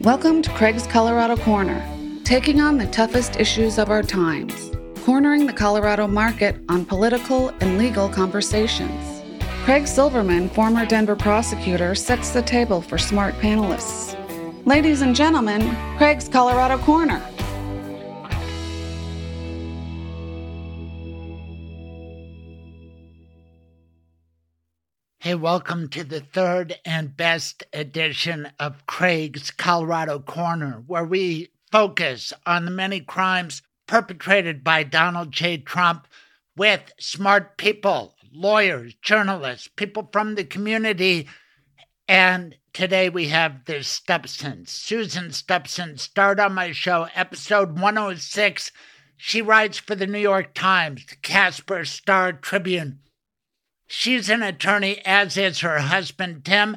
Welcome to Craig's Colorado Corner, taking on the toughest issues of our times, cornering the Colorado market on political and legal conversations. Craig Silverman, former Denver prosecutor, sets the table for smart panelists. Ladies and gentlemen, Craig's Colorado Corner. Hey, welcome to the third and best edition of Craig's Colorado Corner, where we focus on the many crimes perpetrated by Donald J. Trump with smart people, lawyers, journalists, people from the community. And today we have the Stubsons. Susan Stubson starred on my show, episode 106. She writes for the New York Times, the Casper Star Tribune She's an attorney, as is her husband, Tim.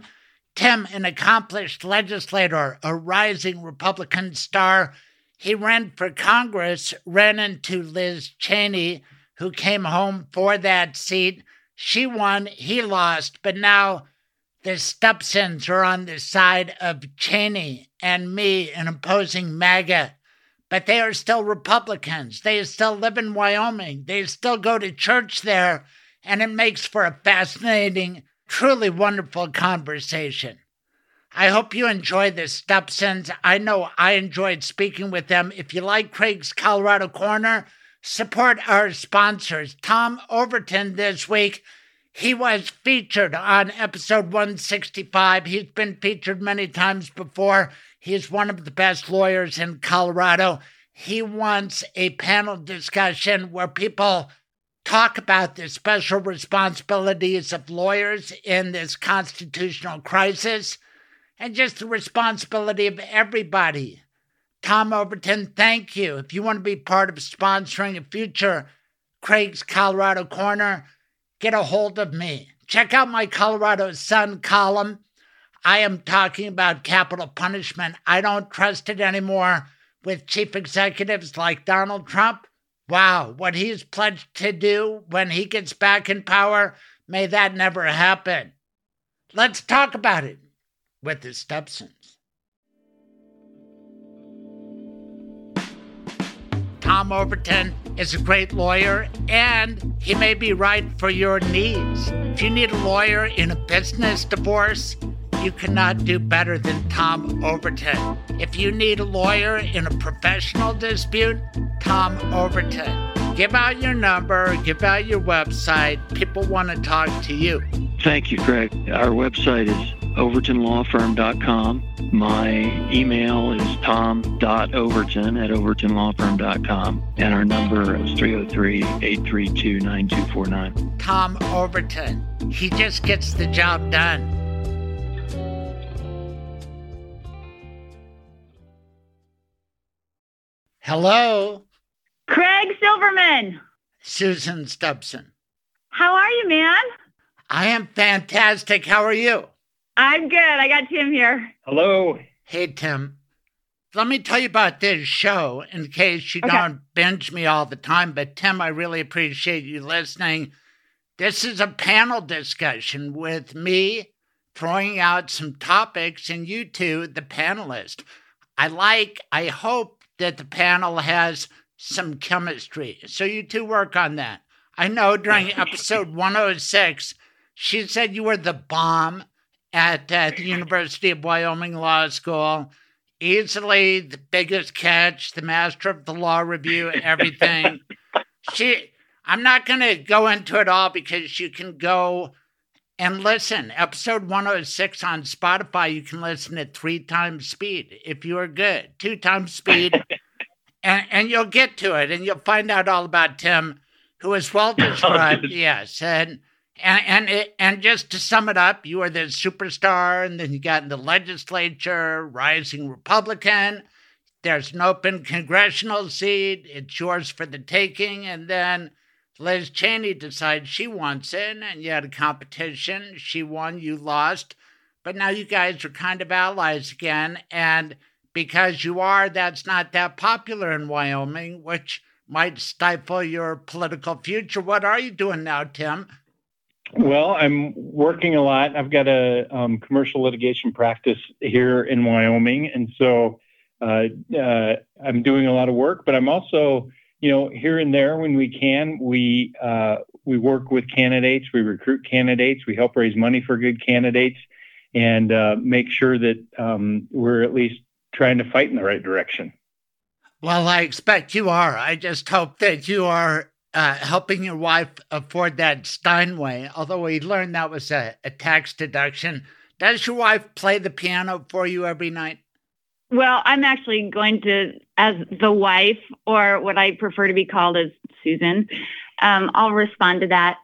Tim, an accomplished legislator, a rising Republican star. He ran for Congress, ran into Liz Cheney, who came home for that seat. She won, he lost, but now the Stubsons are on the side of Cheney and me in opposing MAGA. But they are still Republicans. They still live in Wyoming. They still go to church there and it makes for a fascinating, truly wonderful conversation. I hope you enjoy the Stubsons. I know I enjoyed speaking with them. If you like Craig's Colorado Corner, support our sponsors. Tom Overton this week, he was featured on episode 165. He's been featured many times before. He's one of the best lawyers in Colorado. He wants a panel discussion where people talk about the special responsibilities of lawyers in this constitutional crisis and just the responsibility of everybody. Tom Overton, thank you. If you want to be part of sponsoring a future Craig's Colorado Corner, get a hold of me. Check out my Colorado Sun column. I am talking about capital punishment. I don't trust it anymore with chief executives like Donald Trump Wow, what he's pledged to do when he gets back in power, may that never happen. Let's talk about it with the Stubsons. Tom Overton is a great lawyer and he may be right for your needs. If you need a lawyer in a business divorce, you cannot do better than Tom Overton. If you need a lawyer in a professional dispute, Tom Overton. Give out your number, give out your website. People want to talk to you. Thank you, Craig. Our website is overtonlawfirm.com. My email is tom.overton at overtonlawfirm.com. And our number is 303 832 9249. Tom Overton. He just gets the job done. Hello. Craig Silverman. Susan Stubson. How are you, man? I am fantastic. How are you? I'm good. I got Tim here. Hello. Hey, Tim. Let me tell you about this show in case you Okay. don't binge me all the time. But, Tim, I really appreciate you listening. This is a panel discussion with me throwing out some topics and you two, the panelists. I like, I hope that the panel has some chemistry. So you two work on that. I know during episode 106, she said you were the bomb at uh, the University of Wyoming Law School. Easily the biggest catch, the master of the law review, everything. she, I'm not going to go into it all because you can go and listen. Episode 106 on Spotify, you can listen at three times speed if you are good, two times speed, and, and you'll get to it and you'll find out all about Tim, who is well oh, described. yes. And and and, it, and just to sum it up, you are the superstar, and then you got in the legislature, rising Republican. There's an open congressional seat. It's yours for the taking. And then Liz Cheney decides she wants in, and you had a competition. She won, you lost. But now you guys are kind of allies again. And because you are, that's not that popular in Wyoming, which might stifle your political future. What are you doing now, Tim? Well, I'm working a lot. I've got a um, commercial litigation practice here in Wyoming, and so uh, uh, I'm doing a lot of work. But I'm also, you know, here and there when we can, we uh, we work with candidates, we recruit candidates, we help raise money for good candidates, and uh, make sure that um, we're at least trying to fight in the right direction. Well, I expect you are. I just hope that you are uh, helping your wife afford that Steinway, although we learned that was a, a tax deduction. Does your wife play the piano for you every night? Well, I'm actually going to, as the wife, or what I prefer to be called as Susan, um, I'll respond to that.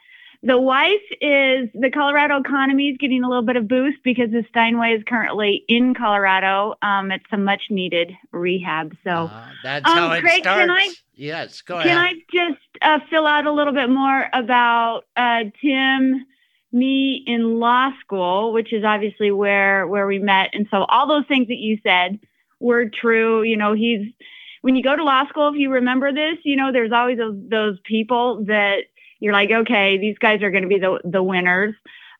The wife is the Colorado economy is getting a little bit of boost because the Steinway is currently in Colorado. Um, it's a much needed rehab. So uh, that's um, how it Craig, starts. Can I, yes, go can ahead. Can I just uh, fill out a little bit more about uh, Tim, me in law school, which is obviously where where we met, and so all those things that you said were true. You know, he's when you go to law school, if you remember this, you know, there's always those, those people that you're like, okay, these guys are going to be the, the winners.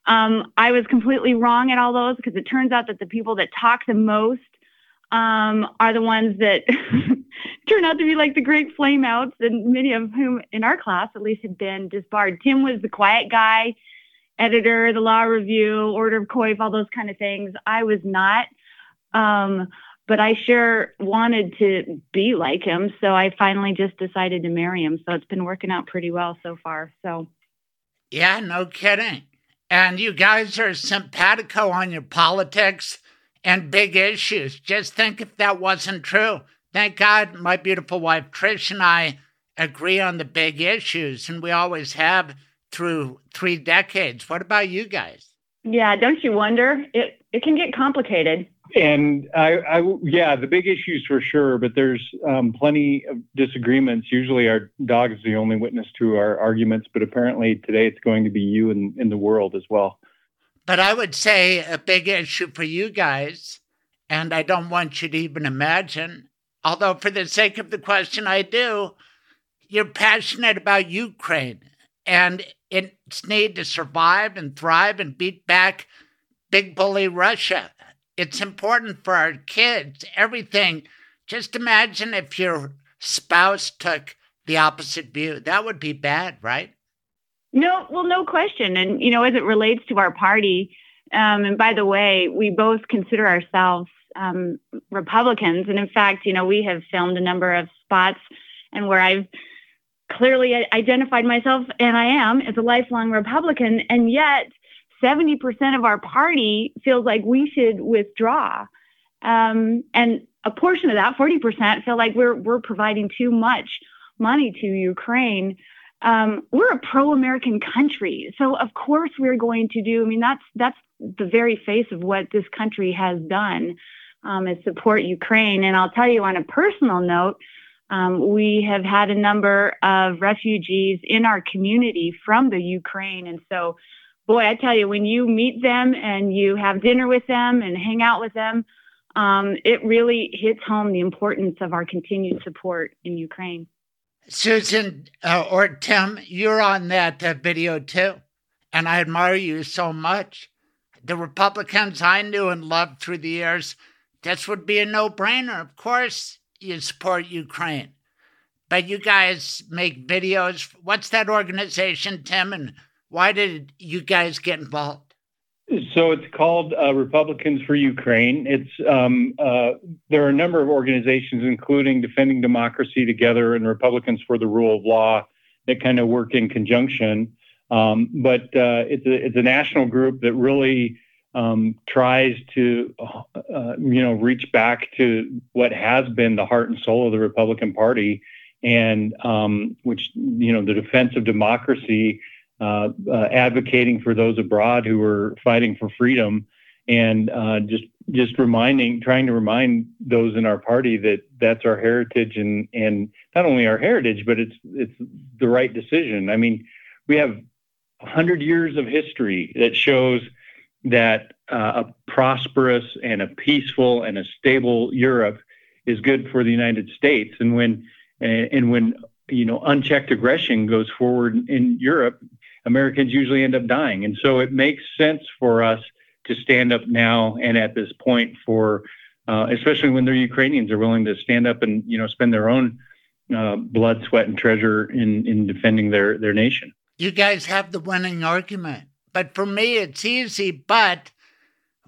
Um, I was completely wrong at all those because it turns out that the people that talk the most um, are the ones that turn out to be like the great flameouts, and many of whom in our class at least had been disbarred. Tim was the quiet guy, editor, the law review, order of coif, all those kind of things. I was not. Um, but I sure wanted to be like him. So I finally just decided to marry him. So it's been working out pretty well so far. So, yeah, no kidding. And you guys are simpatico on your politics and big issues. Just think if that wasn't true. Thank God my beautiful wife Trish and I agree on the big issues, and we always have through three decades. What about you guys? Yeah, don't you wonder? It it can get complicated and I, I, yeah, the big issues for sure, but there's um, plenty of disagreements. Usually, our dog is the only witness to our arguments, but apparently today it's going to be you in, in the world as well. But I would say a big issue for you guys, and I don't want you to even imagine, although for the sake of the question, I do. You're passionate about Ukraine and its need to survive and thrive and beat back big bully Russia it's important for our kids, everything. Just imagine if your spouse took the opposite view. That would be bad, right? No, well, no question. And, you know, as it relates to our party, um, and by the way, we both consider ourselves um, Republicans. And in fact, you know, we have filmed a number of spots and where I've clearly identified myself, and I am, as a lifelong Republican. And yet, 70% of our party feels like we should withdraw. Um, and a portion of that, 40%, feel like we're, we're providing too much money to Ukraine. Um, we're a pro-American country, so of course we're going to do. I mean, that's that's the very face of what this country has done um, is support Ukraine. And I'll tell you on a personal note, um, we have had a number of refugees in our community from the Ukraine, and so boy, I tell you, when you meet them and you have dinner with them and hang out with them, um, it really hits home the importance of our continued support in Ukraine. Susan uh, or Tim, you're on that uh, video too, and I admire you so much. The Republicans I knew and loved through the years, this would be a no brainer. Of course, you support Ukraine. But you guys make videos. What's that organization, Tim? And why did you guys get involved? So it's called uh, Republicans for Ukraine. It's um, uh, there are a number of organizations, including Defending Democracy Together and Republicans for the Rule of Law, that kind of work in conjunction. Um, but uh, it's a it's a national group that really um, tries to uh, you know reach back to what has been the heart and soul of the Republican Party, and um, which you know the defense of democracy uh, uh, advocating for those abroad who are fighting for freedom, and uh, just just reminding, trying to remind those in our party that that's our heritage, and and not only our heritage, but it's it's the right decision. I mean, we have hundred years of history that shows that uh, a prosperous and a peaceful and a stable Europe is good for the United States, and when and when you know unchecked aggression goes forward in Europe, Americans usually end up dying. And so it makes sense for us to stand up now and at this point for, uh, especially when their Ukrainians are willing to stand up and you know spend their own uh, blood, sweat, and treasure in in defending their their nation. You guys have the winning argument, but for me, it's easy. But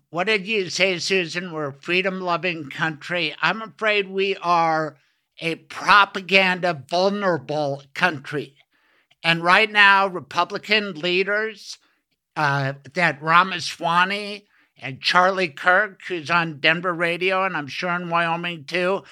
what did you say, Susan? We're a freedom loving country. I'm afraid we are a propaganda vulnerable country. And right now, Republican leaders, uh, that Ramaswamy and Charlie Kirk, who's on Denver radio, and I'm sure in Wyoming too,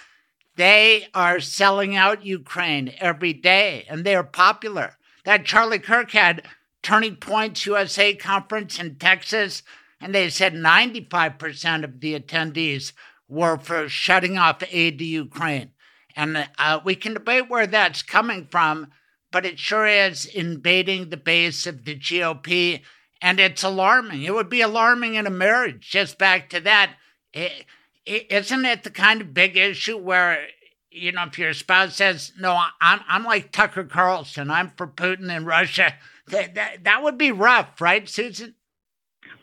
they are selling out Ukraine every day, and they are popular. That Charlie Kirk had Turning Points USA conference in Texas, and they said 95% of the attendees were for shutting off aid to Ukraine. And uh, we can debate where that's coming from, but it sure is invading the base of the GOP. And it's alarming. It would be alarming in a marriage. Just back to that. It, isn't it the kind of big issue where, you know, if your spouse says, no, I'm, I'm like Tucker Carlson, I'm for Putin and Russia, that, that, that would be rough, right, Susan?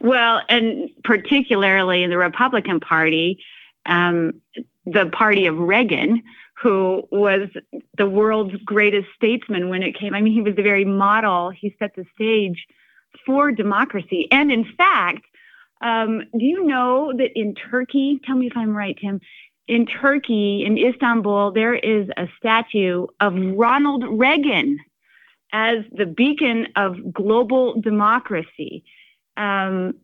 Well, and particularly in the Republican Party, um, the party of Reagan, who was the world's greatest statesman when it came. I mean, he was the very model. He set the stage for democracy. And in fact, um, do you know that in Turkey, tell me if I'm right, Tim, in Turkey, in Istanbul, there is a statue of Ronald Reagan as the beacon of global democracy. Um,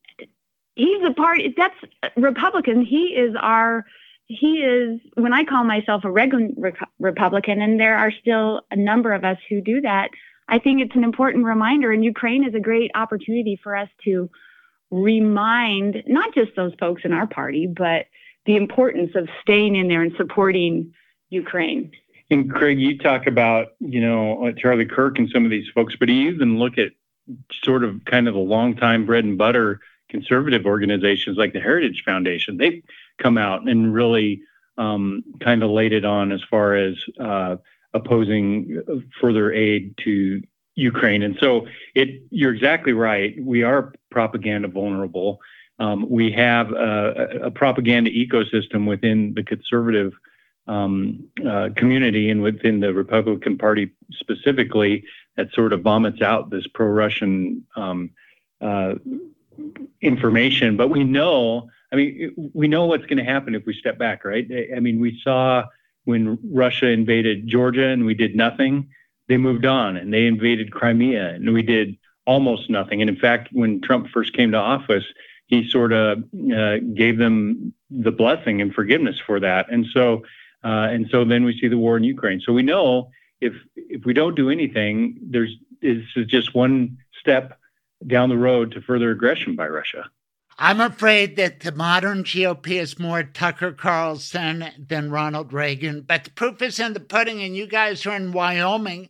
he's a part, that's Republican. He is our he is when I call myself a Reagan Republican, and there are still a number of us who do that. I think it's an important reminder, and Ukraine is a great opportunity for us to remind not just those folks in our party, but the importance of staying in there and supporting Ukraine. And Craig, you talk about you know uh, Charlie Kirk and some of these folks, but you even look at sort of kind of the long time bread and butter conservative organizations like the Heritage Foundation. They come out and really um, kind of laid it on as far as uh, opposing further aid to Ukraine. And so it, you're exactly right. We are propaganda vulnerable. Um, we have a, a, propaganda ecosystem within the conservative um, uh, community and within the Republican Party specifically that sort of vomits out this pro-Russian um, uh, information. But we know I mean, we know what's going to happen if we step back, right? I mean, we saw when Russia invaded Georgia and we did nothing, they moved on and they invaded Crimea and we did almost nothing. And in fact, when Trump first came to office, he sort of uh, gave them the blessing and forgiveness for that. And so, uh, and so then we see the war in Ukraine. So we know if if we don't do anything, there's this is just one step down the road to further aggression by Russia. I'm afraid that the modern GOP is more Tucker Carlson than Ronald Reagan, but the proof is in the pudding, and you guys are in Wyoming.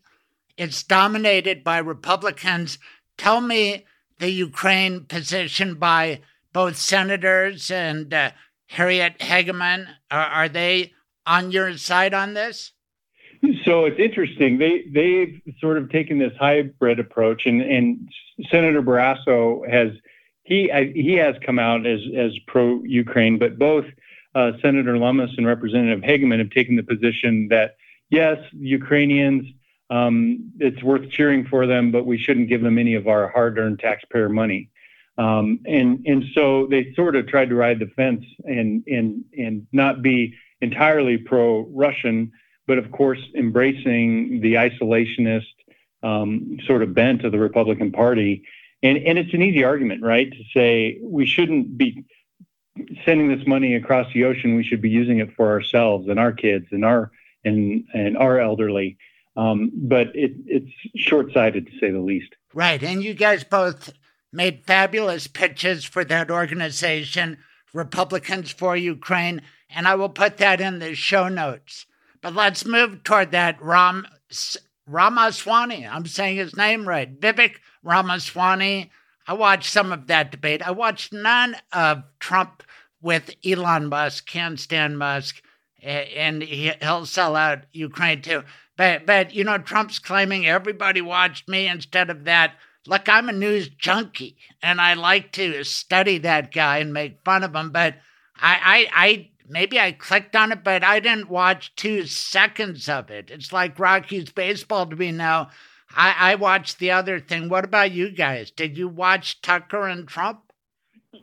It's dominated by Republicans. Tell me the Ukraine position by both senators and uh, Harriet Hageman. Are, are they on your side on this? So it's interesting. They they've sort of taken this hybrid approach, and and Senator Barrasso has he he has come out as as pro Ukraine, but both uh, Senator Lummis and Representative Hageman have taken the position that yes, Ukrainians, um, it's worth cheering for them, but we shouldn't give them any of our hard-earned taxpayer money. Um, and and so they sort of tried to ride the fence and and and not be entirely pro-Russian, but of course embracing the isolationist um, sort of bent of the Republican Party and, and it's an easy argument, right? To say we shouldn't be sending this money across the ocean. We should be using it for ourselves and our kids and our and and our elderly. Um, but it, it's short-sighted to say the least. Right, and you guys both made fabulous pitches for that organization, Republicans for Ukraine, and I will put that in the show notes. But let's move toward that Ram Ramaswamy. I'm saying his name right. Vivek Ramaswamy. I watched some of that debate. I watched none of Trump with Elon Musk. Can't stand Musk, and he'll sell out Ukraine too. But but you know Trump's claiming everybody watched me instead of that look, I'm a news junkie and I like to study that guy and make fun of him, but I, I, I maybe I clicked on it, but I didn't watch two seconds of it. It's like Rocky's baseball to me now. I, I watched the other thing. What about you guys? Did you watch Tucker and Trump?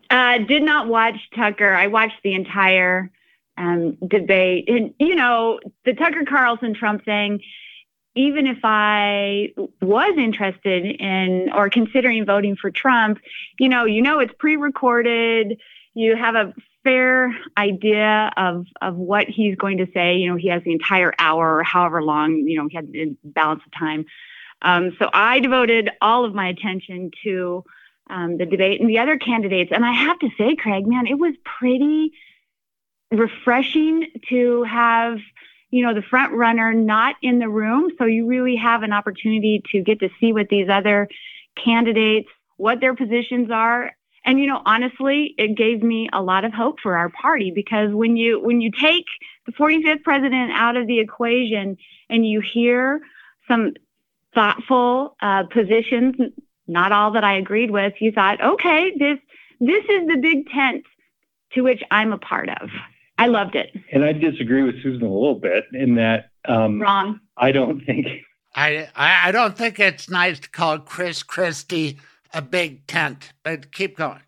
Uh, did not watch Tucker. I watched the entire um, debate. And, you know, the Tucker Carlson Trump thing, even if I was interested in or considering voting for Trump, you know, you know, it's pre recorded. You have a fair idea of of what he's going to say. You know, he has the entire hour or however long, you know, he had the balance of time. Um, so I devoted all of my attention to um, the debate and the other candidates. And I have to say, Craig, man, it was pretty refreshing to have you know the front runner not in the room so you really have an opportunity to get to see what these other candidates what their positions are and you know honestly it gave me a lot of hope for our party because when you when you take the 45th president out of the equation and you hear some thoughtful uh, positions not all that i agreed with you thought okay this this is the big tent to which i'm a part of I loved it. And I disagree with Susan a little bit in that um, wrong. I don't think. I, I don't think it's nice to call Chris Christie a big tent, but keep going.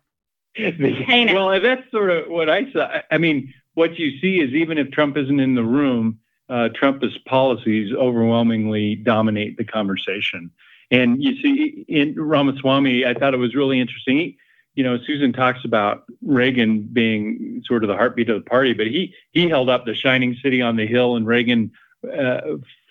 well, that's sort of what I saw. I mean, what you see is even if Trump isn't in the room, uh, Trump's policies overwhelmingly dominate the conversation. And you see, in Ramaswamy, I thought it was really interesting. You know, Susan talks about Reagan being sort of the heartbeat of the party, but he he held up the shining city on the hill and Reagan uh,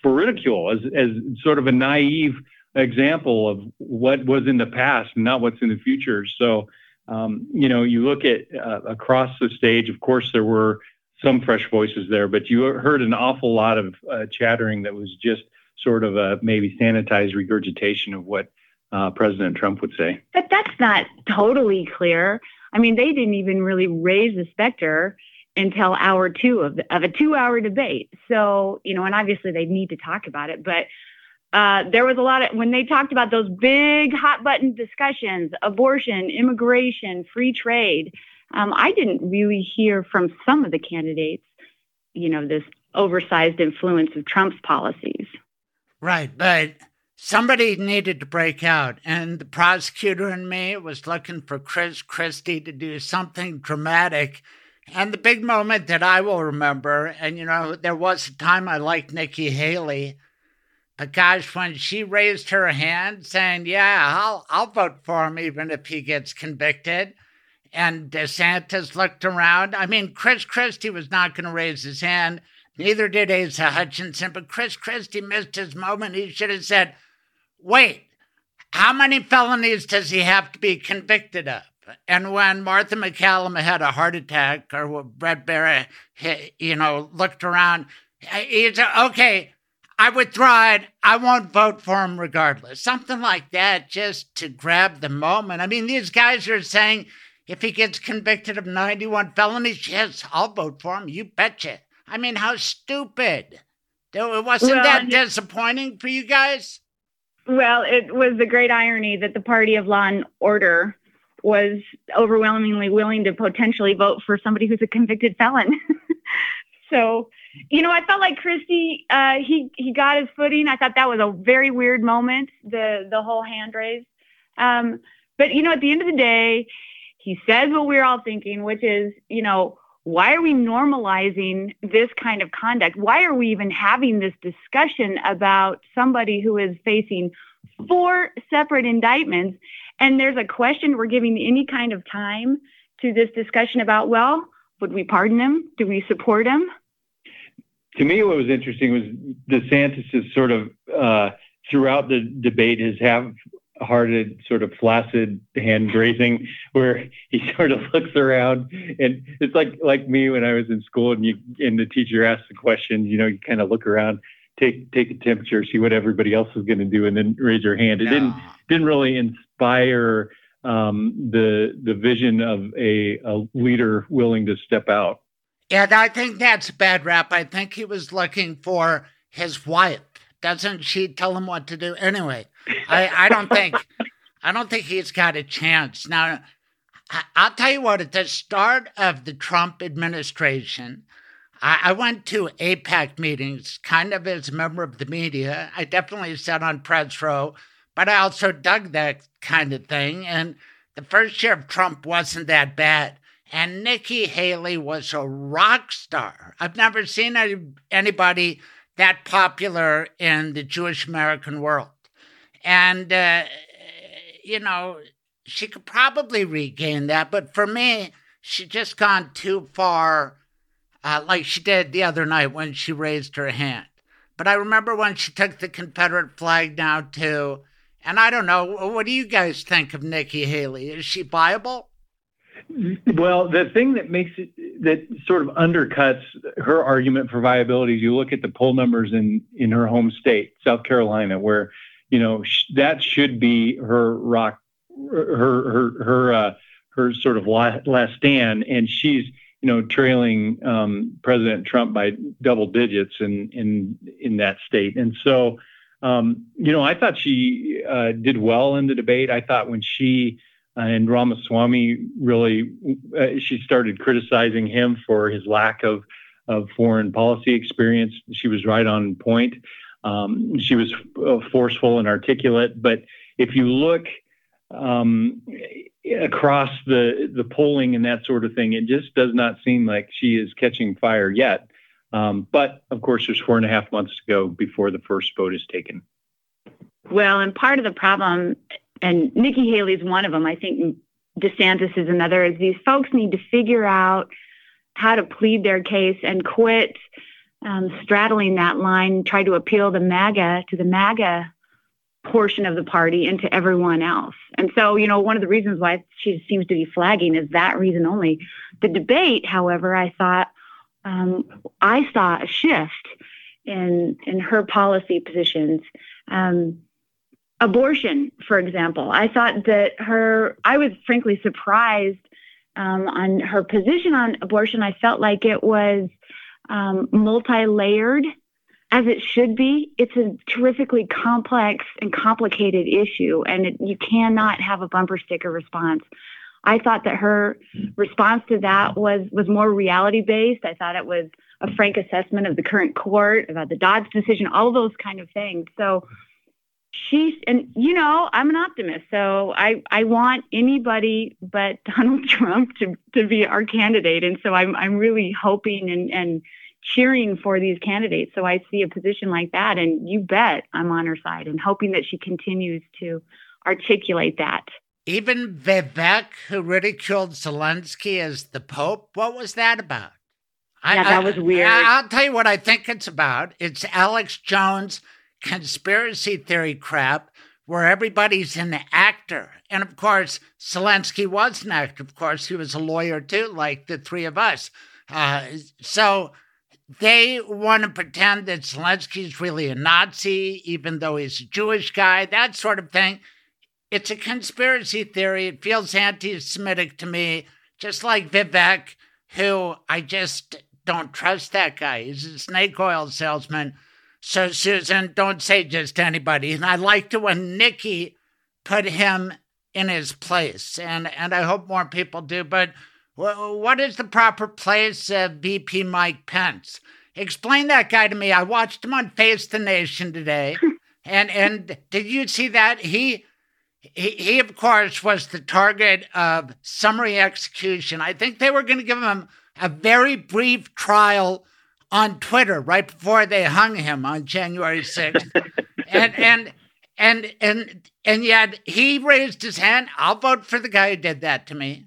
for ridicule as as sort of a naive example of what was in the past and not what's in the future. So, um, you know, you look at uh, across the stage. Of course, there were some fresh voices there, but you heard an awful lot of uh, chattering that was just sort of a maybe sanitized regurgitation of what uh, President Trump would say. But that's not totally clear. I mean, they didn't even really raise the specter until hour two of, the, of a two hour debate. So, you know, and obviously they need to talk about it, but uh, there was a lot of, when they talked about those big hot button discussions, abortion, immigration, free trade, um, I didn't really hear from some of the candidates, you know, this oversized influence of Trump's policies. Right. But Somebody needed to break out, and the prosecutor and me was looking for Chris Christie to do something dramatic. And the big moment that I will remember, and you know, there was a time I liked Nikki Haley, but gosh, when she raised her hand saying, "Yeah, I'll I'll vote for him even if he gets convicted," and DeSantis looked around. I mean, Chris Christie was not going to raise his hand. Neither did Asa Hutchinson, but Chris Christie missed his moment. He should have said, wait, how many felonies does he have to be convicted of? And when Martha MacCallum had a heart attack, or Brett Baier, you know, looked around, he said, okay, I withdraw it. I won't vote for him regardless. Something like that, just to grab the moment. I mean, these guys are saying if he gets convicted of 91 felonies, yes, I'll vote for him. You betcha. I mean, how stupid. It wasn't well, that disappointing for you guys? Well, it was the great irony that the party of law and order was overwhelmingly willing to potentially vote for somebody who's a convicted felon. so, you know, I felt like Christie, uh, he he got his footing. I thought that was a very weird moment, the the whole hand raise. Um, but you know, at the end of the day, he says what we're all thinking, which is, you know, why are we normalizing this kind of conduct? Why are we even having this discussion about somebody who is facing four separate indictments? And there's a question we're giving any kind of time to this discussion about, well, would we pardon him? Do we support him? To me, what was interesting was DeSantis sort of uh, throughout the debate has have hearted, sort of flaccid hand raising, where he sort of looks around, and it's like like me when I was in school, and you and the teacher asks the question, you know, you kind of look around, take take a temperature, see what everybody else is going to do, and then raise your hand. It no. didn't didn't really inspire um, the the vision of a, a leader willing to step out. Yeah, I think that's a bad rap. I think he was looking for his wife. Doesn't she tell him what to do? Anyway, I, I don't think I don't think he's got a chance. Now, I'll tell you what, at the start of the Trump administration, I, went to AIPAC meetings kind of as a member of the media. I definitely sat on press row, but I also dug that kind of thing. And the first year of Trump wasn't that bad. And Nikki Haley was a rock star. I've never seen any, anybody that popular in the Jewish American world. And, uh, you know, she could probably regain that. But for me, she just gone too far, uh, like she did the other night when she raised her hand. But I remember when she took the Confederate flag down too. And I don't know, what do you guys think of Nikki Haley? Is she viable? Well, the thing that makes it that sort of undercuts her argument for viability is you look at the poll numbers in in her home state, South Carolina, where you know that should be her rock her her her uh, her sort of last, last stand, and she's you know trailing um, President Trump by double digits in in in that state, and so um, you know I thought she uh, did well in the debate. I thought when she uh, and Ramaswamy really uh, she started criticizing him for his lack of of foreign policy experience. She was right on point. Um, she was uh, forceful and articulate, but if you look um, across the the polling and that sort of thing. It just does not seem like she is catching fire yet. Um, but of course, there's four and a half months to go before the first vote is taken. Well, and part of the problem, and Nikki Haley is one of them. I think DeSantis is another. Is these folks need to figure out how to plead their case and quit um, straddling that line, try to appeal the MAGA to the MAGA portion of the party and to everyone else. And so, you know, one of the reasons why she seems to be flagging is that reason only. The debate, however, I thought um, I saw a shift in in her policy positions. Um, abortion, for example, I thought that her. I was frankly surprised um, on her position on abortion. I felt like it was um, multi-layered as it should be. It's a terrifically complex and complicated issue, and it, you cannot have a bumper sticker response. I thought that her response to that was was more reality based. I thought it was a frank assessment of the current court about the Dobbs decision, all those kind of things. So she's and you know I'm an optimist, so I I want anybody but Donald Trump to to be our candidate, and so I'm I'm really hoping and and cheering for these candidates. So I see a position like that, and you bet I'm on her side and hoping that she continues to articulate that. Even Vivek, who ridiculed Zelensky as the Pope, what was that about? Yeah, I, that was weird. I, will tell you what I think it's about. It's Alex Jones conspiracy theory crap where everybody's an actor. And of course, Zelensky was an actor. Of course, he was a lawyer too, like the three of us. Uh, so they want to pretend that Zelensky's really a Nazi, even though he's a Jewish guy, that sort of thing. It's a conspiracy theory. It feels anti Semitic to me, just like Vivek, who I just don't trust that guy. He's a snake oil salesman. So, Susan, don't say just anybody. And I liked it when Nikki put him in his place, and, and I hope more people do. But what is the proper place of VP Mike Pence? Explain that guy to me. I watched him on Face the Nation today. and and did you see that? He, he he of course was the target of summary execution. I think they were going to give him a very brief trial on Twitter right before they hung him on January 6th. and and and and and yet he raised his hand. I'll vote for the guy who did that to me.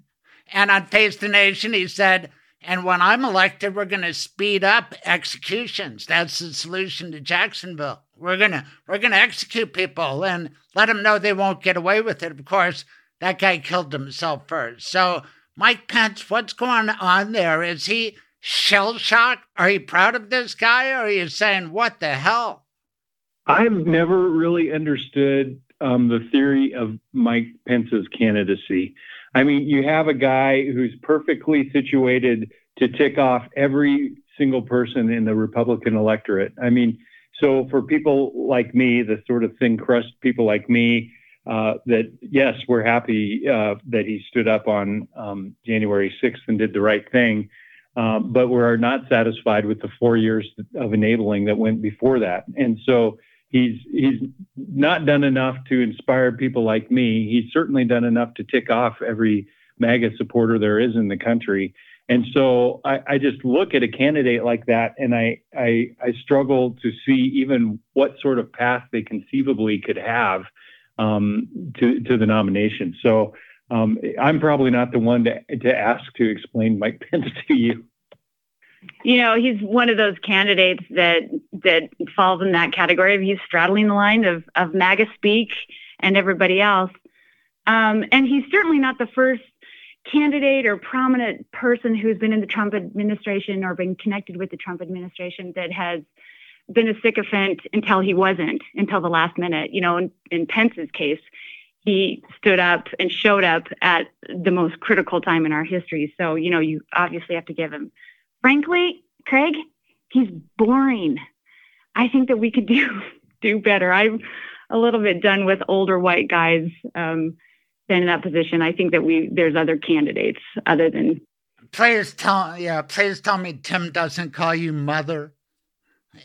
And on Face the Nation, he said, and when I'm elected, we're going to speed up executions. That's the solution to Jacksonville. We're going to we're going to execute people and let them know they won't get away with it. Of course, that guy killed himself first. So, Mike Pence, what's going on there? Is he shell shocked? Are you proud of this guy, or are you saying what the hell? I've never really understood um, the theory of Mike Pence's candidacy. I mean, you have a guy who's perfectly situated to tick off every single person in the Republican electorate. I mean, so for people like me, the sort of thin crust people like me, uh, that yes, we're happy uh, that he stood up on um, January 6th and did the right thing, um, but we're not satisfied with the four years of enabling that went before that. And so he's he's not done enough to inspire people like me. He's certainly done enough to tick off every MAGA supporter there is in the country. And so I, I, just look at a candidate like that and I, I, I struggle to see even what sort of path they conceivably could have um, to to the nomination. So um, I'm probably not the one to to ask to explain Mike Pence to you. You know, he's one of those candidates that that falls in that category of he's straddling the line of of MAGA speak and everybody else. Um, and he's certainly not the first candidate or prominent person who's been in the Trump administration or been connected with the Trump administration that has been a sycophant until he wasn't, until the last minute. You know, in, in Pence's case, he stood up and showed up at the most critical time in our history. So, you know, you obviously have to give him. Frankly, Craig, he's boring. I think that we could do do better. I'm a little bit done with older white guys um, in that position. I think that we there's other candidates other than. Please tell yeah. Please tell me Tim doesn't call you mother.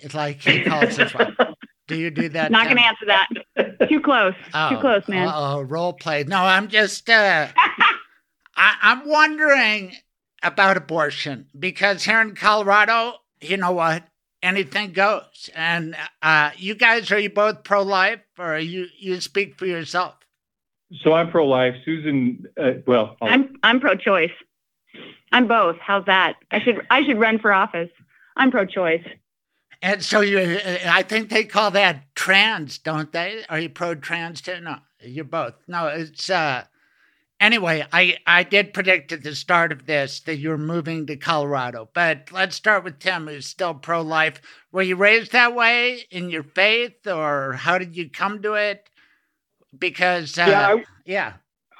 It's like he calls his wife. Do you do that? Not going to answer that. Too close. Oh, Too close, man. Oh, role play. No, I'm just. Uh, I, I'm wondering about abortion because here in Colorado, you know what? Anything goes. And uh, you guys, are you both pro life or you you speak for yourself? So I'm pro life. Susan, uh, well, i am I'm pro choice. I'm both. How's that? I should I should run for office. I'm pro choice. And so you, I think they call that trans, don't they? Are you pro trans too? No, you're both. No, it's uh. Anyway, I I did predict at the start of this that you're moving to Colorado, but let's start with Tim, who's still pro life. Were you raised that way in your faith, or how did you come to it? Because uh, yeah, I, yeah.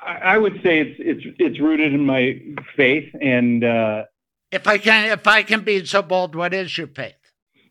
I would say it's it's it's rooted in my faith, and uh, if I can if I can be so bold, what is your faith?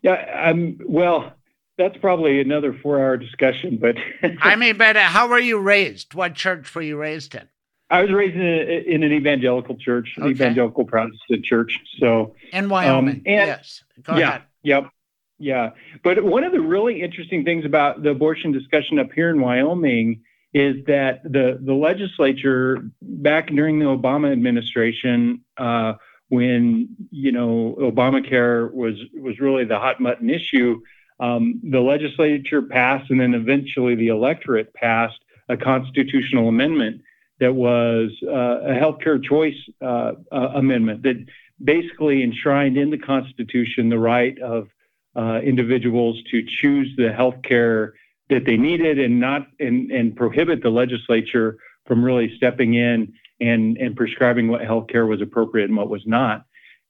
Yeah, um, well, that's probably another four-hour discussion. But I mean, but uh, how were you raised? What church were you raised in? I was raised in, a, in an evangelical church, an evangelical Protestant church. So in Wyoming, um, and, yes. Go yeah, ahead. Yep. Yeah. But one of the really interesting things about the abortion discussion up here in Wyoming is that the the legislature back during the Obama administration uh, when you know Obamacare was was really the hot button issue. Um, the legislature passed, and then eventually the electorate passed a constitutional amendment that was uh, a healthcare choice uh, uh, amendment that basically enshrined in the Constitution the right of uh, individuals to choose the healthcare that they needed and not and, and prohibit the legislature from really stepping in and, and prescribing what healthcare was appropriate and what was not.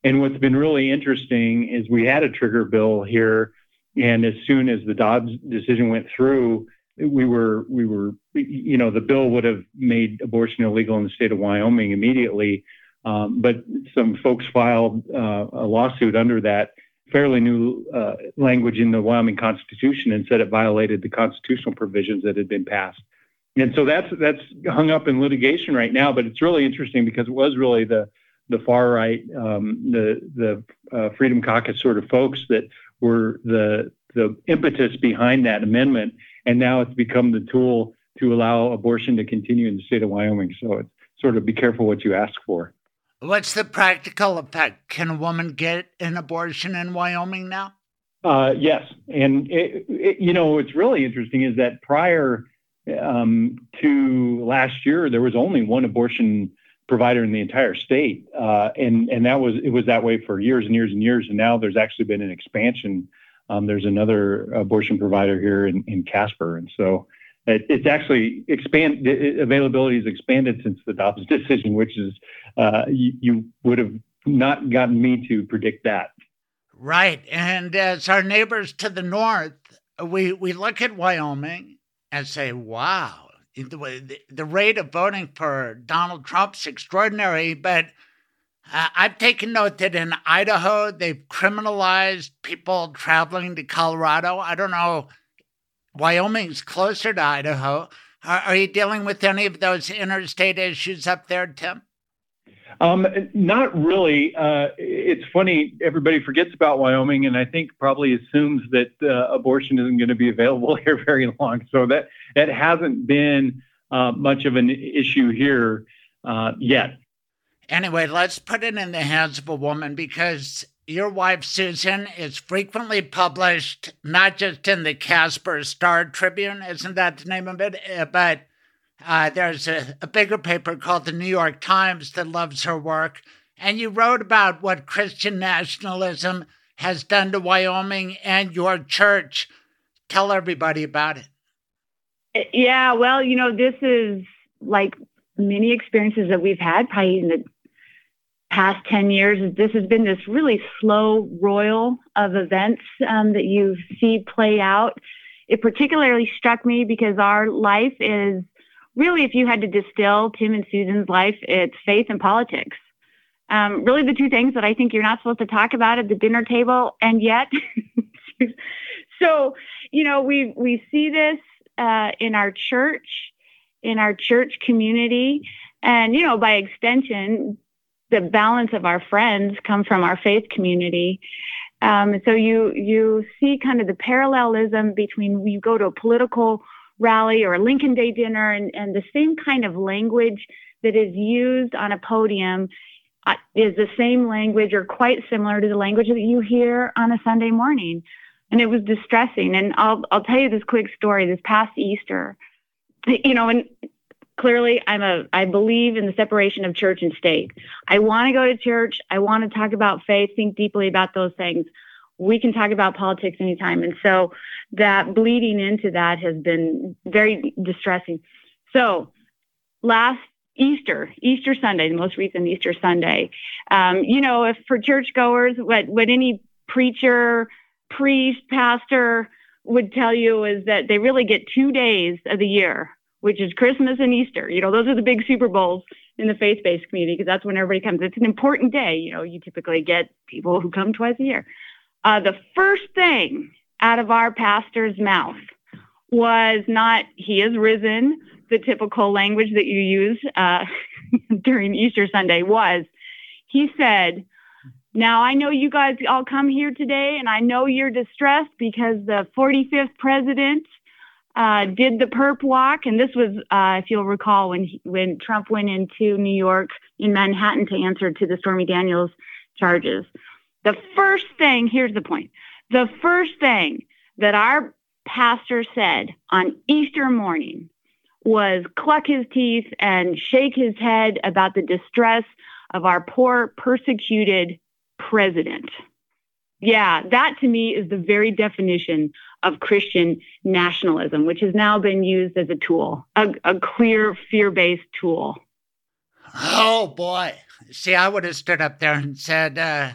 And what's been really interesting is we had a trigger bill here, and as soon as the Dobbs decision went through, we were we were you know the bill would have made abortion illegal in the state of Wyoming immediately, um, but some folks filed uh, a lawsuit under that fairly new uh, language in the Wyoming Constitution and said it violated the constitutional provisions that had been passed and so that's that's hung up in litigation right now. But it's really interesting because it was really the the far right, um, the the uh, Freedom Caucus sort of folks that were the the impetus behind that amendment, and now it's become the tool to allow abortion to continue in the state of Wyoming. So it's sort of be careful what you ask for. What's the practical effect? Can a woman get an abortion in Wyoming now? Uh, yes, and it, it, you know what's really interesting is that prior um, to last year, there was only one abortion provider in the entire state, uh, and and that was it was that way for years and years and years. And now there's actually been an expansion. Um, there's another abortion provider here in, in Casper, and so it, it's actually expand it, availability has expanded since the Dobbs decision, which is uh, you, you would have not gotten me to predict that. Right, and as our neighbors to the north, we we look at Wyoming and say, wow, the, the rate of voting for Donald Trump's extraordinary, but uh, I've taken note that in Idaho, they've criminalized people traveling to Colorado. I don't know. Wyoming's closer to Idaho. Are, are you dealing with any of those interstate issues up there, Tim? Um, not really. Uh, it's funny. Everybody forgets about Wyoming, and I think probably assumes that uh, abortion isn't going to be available here very long. So that that hasn't been uh, much of an issue here uh, yet. Anyway, let's put it in the hands of a woman because your wife Susan is frequently published, not just in the Casper Star Tribune, isn't that the name of it? Uh, but uh, there's a, a bigger paper called the New York Times that loves her work. And you wrote about what Christian nationalism has done to Wyoming and your church. Tell everybody about it. Yeah, well, you know, this is like many experiences that we've had probably in the past 10 years. This has been this really slow royal of events um, that you see play out. It particularly struck me because our life is really, if you had to distill Tim and Susan's life, it's faith and politics. Um, really, the two things that I think you're not supposed to talk about at the dinner table, and yet, so you know, we we see this uh, in our church, in our church community, and you know, by extension, the balance of our friends come from our faith community. Um, so you you see kind of the parallelism between you go to a political rally or a Lincoln Day dinner and, and the same kind of language that is used on a podium uh, is the same language or quite similar to the language that you hear on a Sunday morning. And it was distressing. And I'll, I'll tell you this quick story. This past Easter, you know, and clearly I'm a, I believe in the separation of church and state. I want to go to church. I want to talk about faith, think deeply about those things we can talk about politics anytime. And so that bleeding into that has been very distressing. So last Easter, Easter Sunday, the most recent Easter Sunday, um, you know, if for churchgoers, what, what any preacher, priest, pastor would tell you is that they really get two days of the year, which is Christmas and Easter. You know, those are the big Super Bowls in the faith-based community because that's when everybody comes. It's an important day. You know, you typically get people who come twice a year uh, the first thing out of our pastor's mouth was not, He is risen, the typical language that you use uh, during Easter Sunday was, He said, now, I know you guys all come here today, and I know you're distressed because the 45th president uh, did the perp walk, and this was, uh, if you'll recall, when he, when Trump went into New York in Manhattan to answer to the Stormy Daniels charges. The first thing, here's the point the first thing that our pastor said on Easter morning was cluck his teeth and shake his head about the distress of our poor, persecuted president. Yeah, that to me is the very definition of Christian nationalism, which has now been used as a tool, a, a clear fear based tool. Oh, boy. See, I would have stood up there and said, uh,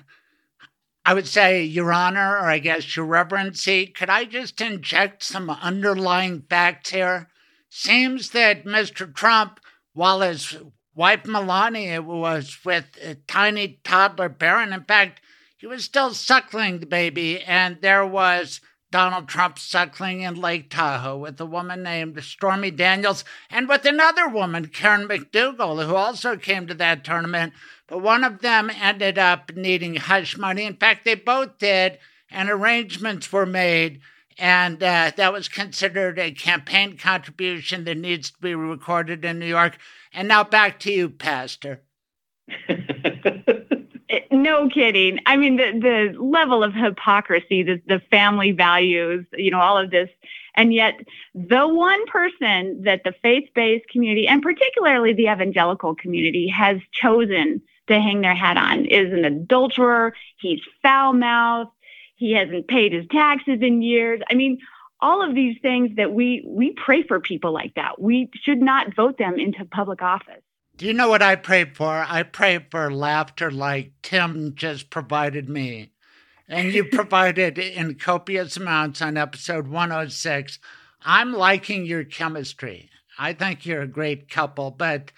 I would say, Your Honor, or I guess Your Reverency, could I just inject some underlying facts here? Seems that Mr. Trump, while his wife Melania was with a tiny toddler Barron, in fact, he was still suckling the baby, and there was Donald Trump suckling in Lake Tahoe with a woman named Stormy Daniels and with another woman, Karen McDougal, who also came to that tournament. But one of them ended up needing hush money. In fact, they both did, and arrangements were made. And uh, that was considered a campaign contribution that needs to be recorded in New York. And now back to you, Pastor. no kidding. I mean, the, the level of hypocrisy, the, the family values, you know, all of this. And yet, the one person that the faith based community, and particularly the evangelical community, has chosen to hang their hat on is an adulterer. He's foul mouthed. He hasn't paid his taxes in years. I mean, all of these things that we we pray for people like that. We should not vote them into public office. Do you know what I pray for? I pray for laughter like Tim just provided me. And you provided in copious amounts on episode 106. I'm liking your chemistry. I think you're a great couple, but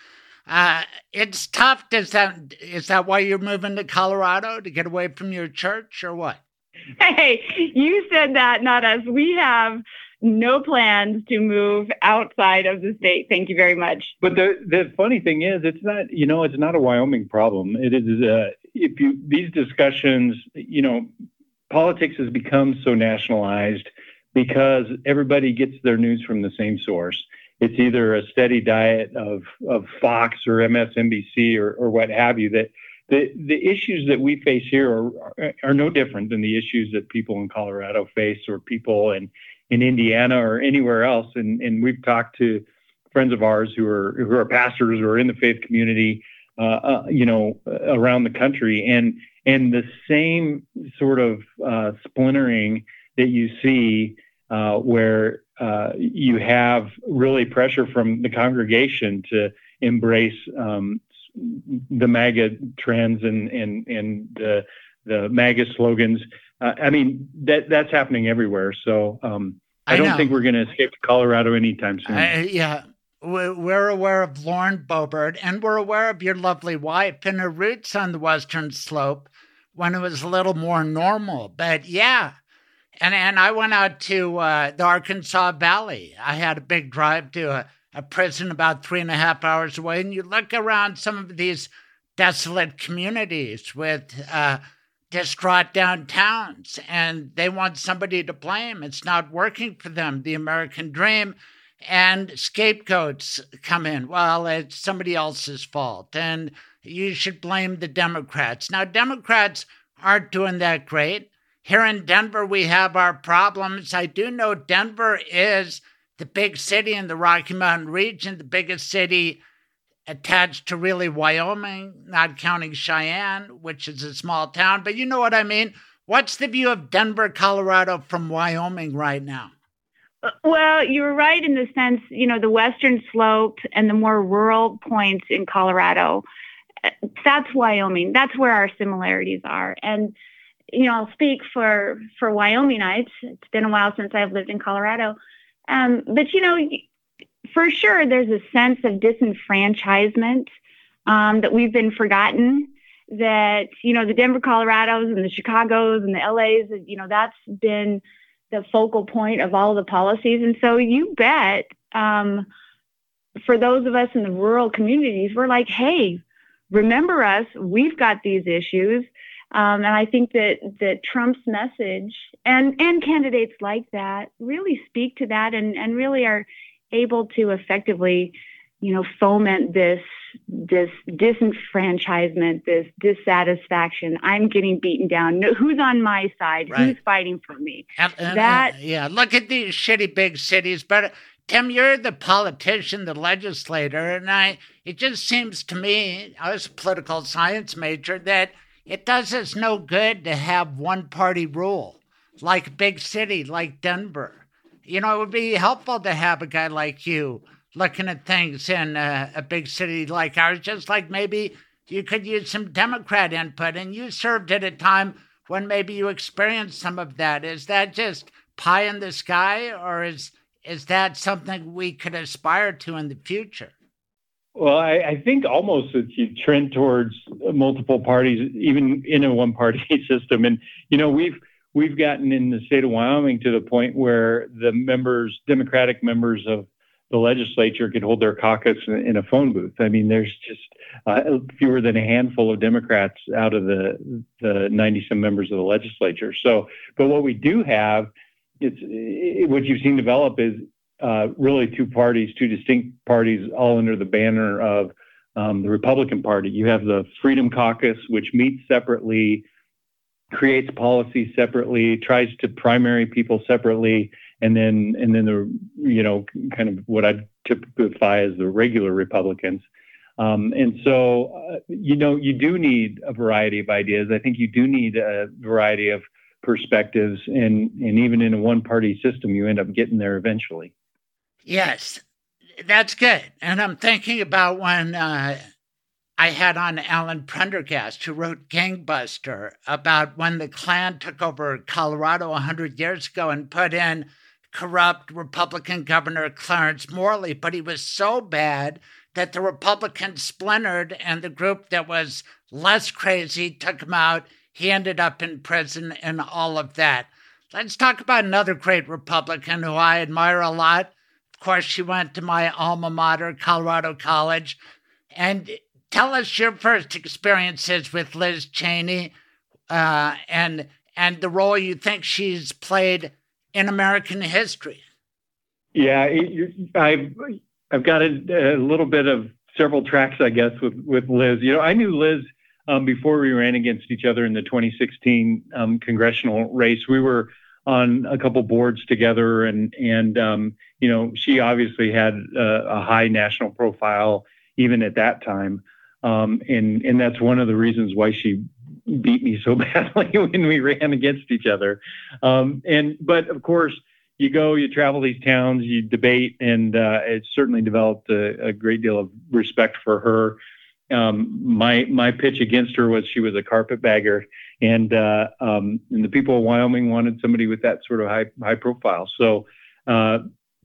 uh, it's tough. Is that is that why you're moving to Colorado to get away from your church, or what? Hey, you said that, not us. We have no plans to move outside of the state. Thank you very much. But the the funny thing is, it's not you know it's not a Wyoming problem. It is uh, if you these discussions, you know, politics has become so nationalized because everybody gets their news from the same source. It's either a steady diet of of Fox or MSNBC or, or what have you that the the issues that we face here are, are no different than the issues that people in Colorado face or people in in Indiana or anywhere else. And and we've talked to friends of ours who are who are pastors or in the faith community, uh, uh, you know, around the country, and and the same sort of uh, splintering that you see uh, where uh, you have really pressure from the congregation to embrace um, the MAGA trends and and and the the MAGA slogans. Uh, I mean that that's happening everywhere. So um, I, I, don't think we're going to escape Colorado anytime soon. Uh, yeah. We're aware of Lauren Boebert, and we're aware of your lovely wife and her roots on the Western Slope when it was a little more normal. But yeah, and and I went out to uh, the Arkansas Valley. I had a big drive to a a prison about three and a half hours away, and you look around some of these desolate communities with uh, distraught downtowns, and they want somebody to blame. It's not working for them, the American dream. And scapegoats come in. Well, it's somebody else's fault, and you should blame the Democrats. Now, Democrats aren't doing that great. Here in Denver, we have our problems. I do know Denver is the big city in the Rocky Mountain region, the biggest city attached to really Wyoming, not counting Cheyenne, which is a small town. But you know what I mean. What's the view of Denver, Colorado from Wyoming right now? Uh, well, you're right in the sense, you know, the western slope and the more rural points in Colorado, that's Wyoming. That's where our similarities are. And, you know, I'll speak for, for Wyomingites. It's been a while since I've lived in Colorado. Um, but you know, for sure, there's a sense of disenfranchisement um, that we've been forgotten. That you know, the Denver, Colorados, and the Chicago's and the LA's, you know, that's been the focal point of all the policies. And so, you bet, um, for those of us in the rural communities, we're like, hey, remember us. We've got these issues. Um, and I think that that Trump's message and and candidates like that really speak to that and and really are able to effectively, you know, foment this this disenfranchisement, this dissatisfaction. I'm getting beaten down. No, who's on my side? Right. Who's fighting for me? And, and, that yeah. Look at these shitty big cities, but. Tim, you're the politician, the legislator, and I. It just seems to me, I was a political science major, that it does us no good to have one party rule, like big city like Denver. You know, it would be helpful to have a guy like you looking at things in a, a big city like ours, just like maybe you could use some Democrat input. And you served at a time when maybe you experienced some of that. Is that just pie in the sky, or is is that something we could aspire to in the future? Well, I, I, think almost that you trend towards multiple parties, even in a one-party system. And you know, we've we've gotten in the state of Wyoming to the point where the members, Democratic members of the legislature, could hold their caucus in, a phone booth. I mean, there's just uh, fewer than a handful of Democrats out of the the 90 some members of the legislature. So, but what we do have, it's it, what you've seen develop is uh, really two parties, two distinct parties, all under the banner of um, the Republican Party. You have the Freedom Caucus, which meets separately, creates policy separately, tries to primary people separately, and then and then the you know kind of what I typify as the regular Republicans. Um, and so, uh, you know, you do need a variety of ideas. I think you do need a variety of perspectives, and and even in a one-party system, you end up getting there eventually. Yes, that's good. And I'm thinking about when uh, I had on Alan Prendergast, who wrote Gangbuster, about when the Klan took over Colorado 100 years ago and put in corrupt Republican Governor Clarence Morley. But he was so bad that the Republicans splintered, and the group that was less crazy took him out. He ended up in prison and all of that. Let's talk about another great Republican who I admire a lot. Of course, she went to my alma mater, Colorado College. And tell us your first experiences with Liz Cheney uh, and and the role you think she's played in American history. Yeah, I've I've got a, a, little bit of several tracks, I guess, with with Liz. You know, I knew Liz um, before we ran against each other in the 2016 um, congressional race. We were on a couple boards together, and and um, you know, she obviously had a, a, high national profile even at that time, um, and and that's one of the reasons why she beat me so badly when we ran against each other. Um, and but of course you go, you travel these towns, you debate, and uh, it certainly developed a, a, great deal of respect for her. Um, my my pitch against her was she was a carpetbagger, and uh, um, and the people of Wyoming wanted somebody with that sort of high high profile. So, uh,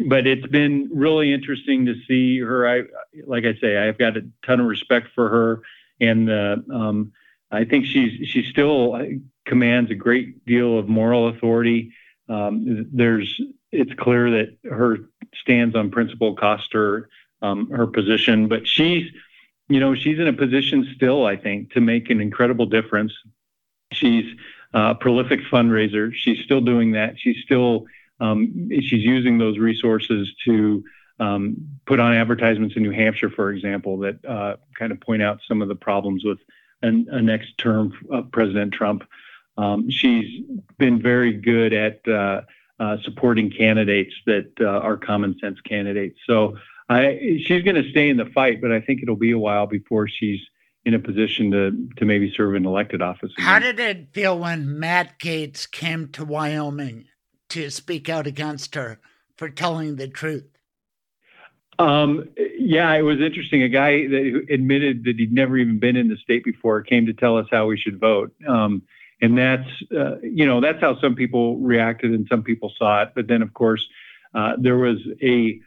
but it's been really interesting to see her. I like I say, I've got a ton of respect for her, and uh, um, I think she's she still commands a great deal of moral authority. Um, there's it's clear that her stands on principle cost her um, her position, but she's you know she's in a position still I think to make an incredible difference. She's a prolific fundraiser. She's still doing that. She's still um, she's using those resources to um, put on advertisements in New Hampshire, for example, that uh, kind of point out some of the problems with an, a next term of President Trump. Um, she's been very good at uh, uh, supporting candidates that uh, are common sense candidates. So I, she's going to stay in the fight, but I think it'll be a while before she's in a position to to maybe serve an elected office. Again. How did it feel when Matt Gaetz came to Wyoming to speak out against her for telling the truth? Um, yeah, it was interesting. A guy that admitted that he'd never even been in the state before came to tell us how we should vote. Um, and that's uh, you know that's how some people reacted and some people saw it but then of course uh, there was a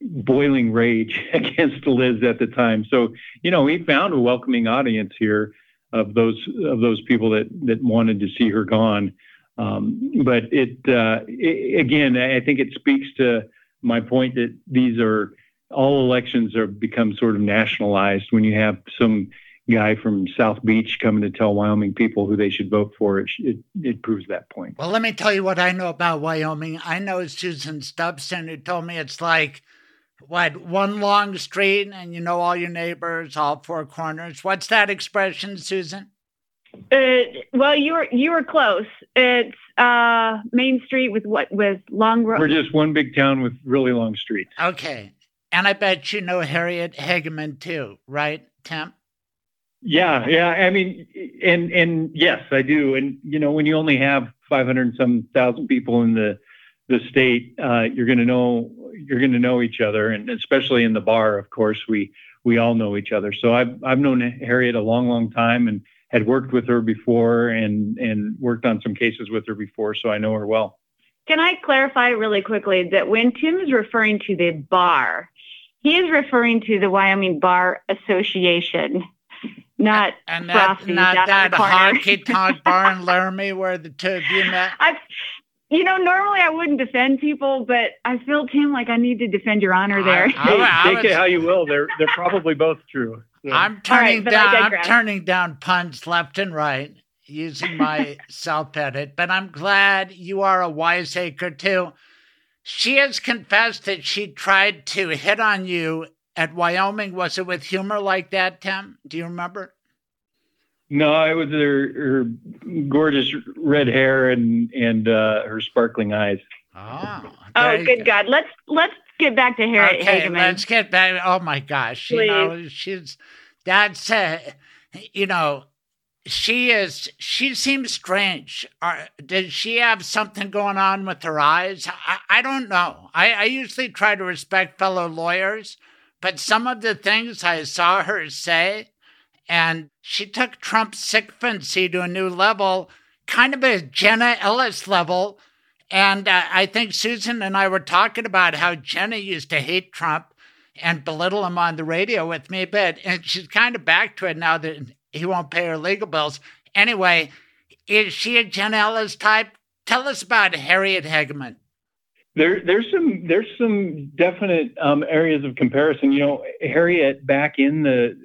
boiling rage against liz at the time so you know he found a welcoming audience here of those of those people that that wanted to see her gone um, but it, uh, it again i think it speaks to my point that these are all elections have become sort of nationalized when you have some guy from South Beach coming to tell Wyoming people who they should vote for, it, it, it proves that point. Well, let me tell you what I know about Wyoming. I know Susan Stubson who told me it's like, what, one long street and you know all your neighbors, all four corners. What's that expression, Susan? Uh, well, you were you were close. It's uh, Main Street with what with long roads. We're just one big town with really long streets. Okay, and I bet you know Harriet Hageman too, right, Tim? Yeah, yeah. I mean, and and yes, I do. And you know, when you only have 500 and some thousand people in the the state, uh, you're going to know you're going to know each other, and especially in the bar, of course, we we all know each other. So I've I've known Harriet a long, long time, and had worked with her before, and and worked on some cases with her before, so I know her well. Can I clarify really quickly that when Tim is referring to the bar, he is referring to the Wyoming Bar Association not and that, not that honky tonk bar in Laramie where the two of you met. I, you know, normally I wouldn't defend people, but I feel Tim like I need to defend your honor there. I, I, I Take was, it how you will. They're they're probably both true. So. I'm turning right, down. I'm turning down puns left and right using my self edit, but I'm glad you are a wiseacre too. She has confessed that she tried to hit on you at Wyoming, was it with humor like that, Tim? Do you remember? No, it was her, her gorgeous red hair and and uh, her sparkling eyes. Oh, oh, good God! Let's let's get back to Harriet okay, Hageman. Let's get back. Oh my gosh, Please. you know she's that's uh, you know she is she seems strange Are, does she have something going on with her eyes i, I don't know I, I usually try to respect fellow lawyers but some of the things I saw her say, and she took Trump's sycophancy to a new level, kind of a Jenna Ellis level. And uh, I think Susan and I were talking about how Jenna used to hate Trump and belittle him on the radio with me a bit. And she's kind of back to it now that he won't pay her legal bills. Anyway, is she a Jenna Ellis type Tell us about Harriet Hageman. There, there's some there's some definite um, areas of comparison. You know, Harriet back in the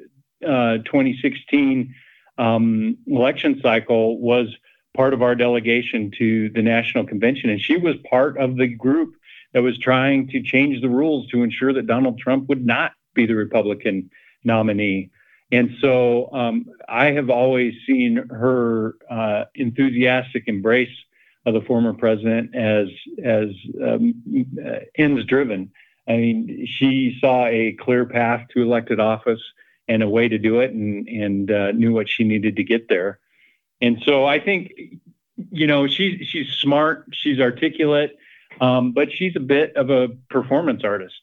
uh, 2016 um, election cycle was part of our delegation to the national convention, and she was part of the group that was trying to change the rules to ensure that Donald Trump would not be the Republican nominee. And so um, I have always seen her uh, enthusiastic embrace of the former president as as um, uh, ends driven. I mean, she saw a clear path to elected office and a way to do it, and and uh, knew what she needed to get there. And so I think, you know, she's she's smart, she's articulate, um, but she's a bit of a performance artist.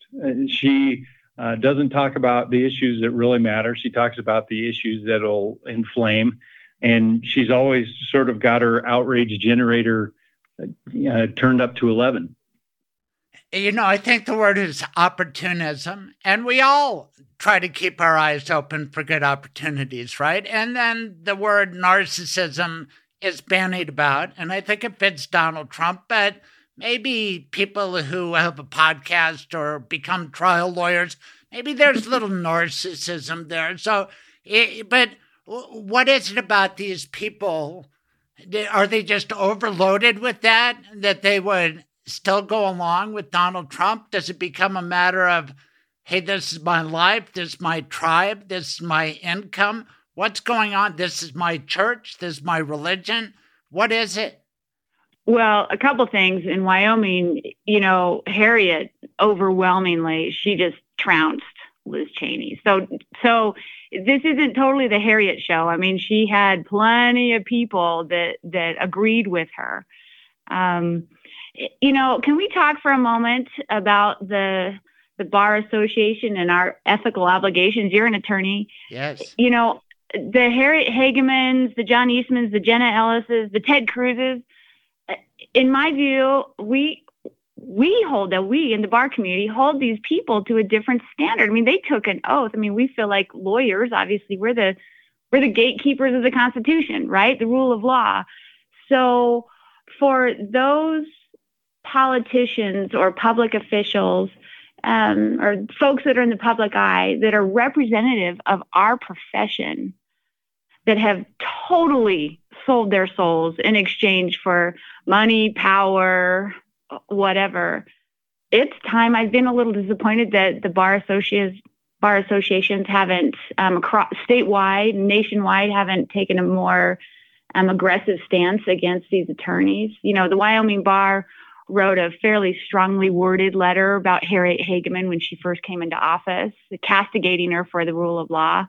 She uh, doesn't talk about the issues that really matter. She talks about the issues that'll inflame, and she's always sort of got her outrage generator uh, turned up to eleven. You know, I think the word is opportunism, and we all try to keep our eyes open for good opportunities, right? And then the word narcissism is bandied about, and I think it fits Donald Trump, but maybe people who have a podcast or become trial lawyers, maybe there's a little narcissism there. So, it, but what is it about these people? Are they just overloaded with that, that they would still go along with Donald Trump? Does it become a matter of, hey, this is my life, this is my tribe, this is my income. What's going on? This is my church, this is my religion. What is it? Well, a couple things in Wyoming, you know, Harriet overwhelmingly, she just trounced Liz Cheney. So, so this isn't totally the Harriet show. I mean, she had plenty of people that that agreed with her. Um, you know, can we talk for a moment about the the bar association and our ethical obligations. You're an attorney. Yes. You know, the Harriet Hagemans, the John Eastmans, the Jenna Ellises, the Ted Cruzes. Uh, in my view, we we hold that we in the bar community hold these people to a different standard. I mean, they took an oath. I mean, we feel like lawyers, obviously, we're the we're the gatekeepers of the Constitution, right? The rule of law. So for those politicians or public officials um, or folks that are in the public eye that are representative of our profession that have totally sold their souls in exchange for money, power, whatever. It's time. I've been a little disappointed that the bar associates bar associations haven't um, across statewide, nationwide, haven't taken a more um, aggressive stance against these attorneys. You know, the Wyoming bar wrote a fairly strongly worded letter about Harriet Hageman when she first came into office, castigating her for the rule of law.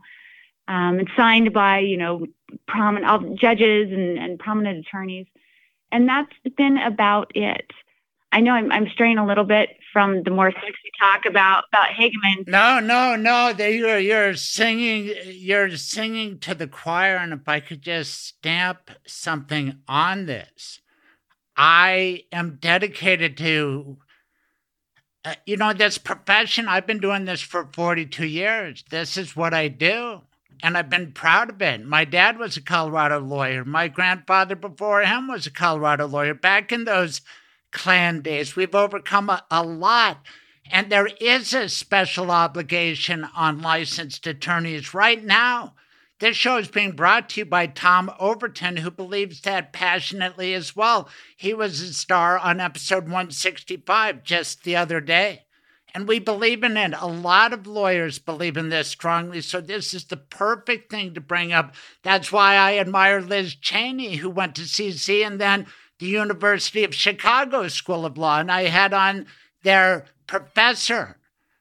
Um, and signed by, you know, prominent judges and, and prominent attorneys. And that's been about it. I know I'm, I'm straying a little bit from the more sexy talk about about Hageman. No, no, no. You're you're singing you're singing to the choir, and if I could just stamp something on this, I am dedicated to, uh, you know, this profession. I've been doing this for 42 years. This is what I do. And I've been proud of it. My dad was a Colorado lawyer. My grandfather before him was a Colorado lawyer. Back in those Klan days, we've overcome a, a lot. And there is a special obligation on licensed attorneys right now this show is being brought to you by Tom Overton, who believes that passionately as well. He was a star on episode 165 just the other day. And we believe in it. A lot of lawyers believe in this strongly. So, this is the perfect thing to bring up. That's why I admire Liz Cheney, who went to CC and then the University of Chicago School of Law. And I had on their professor,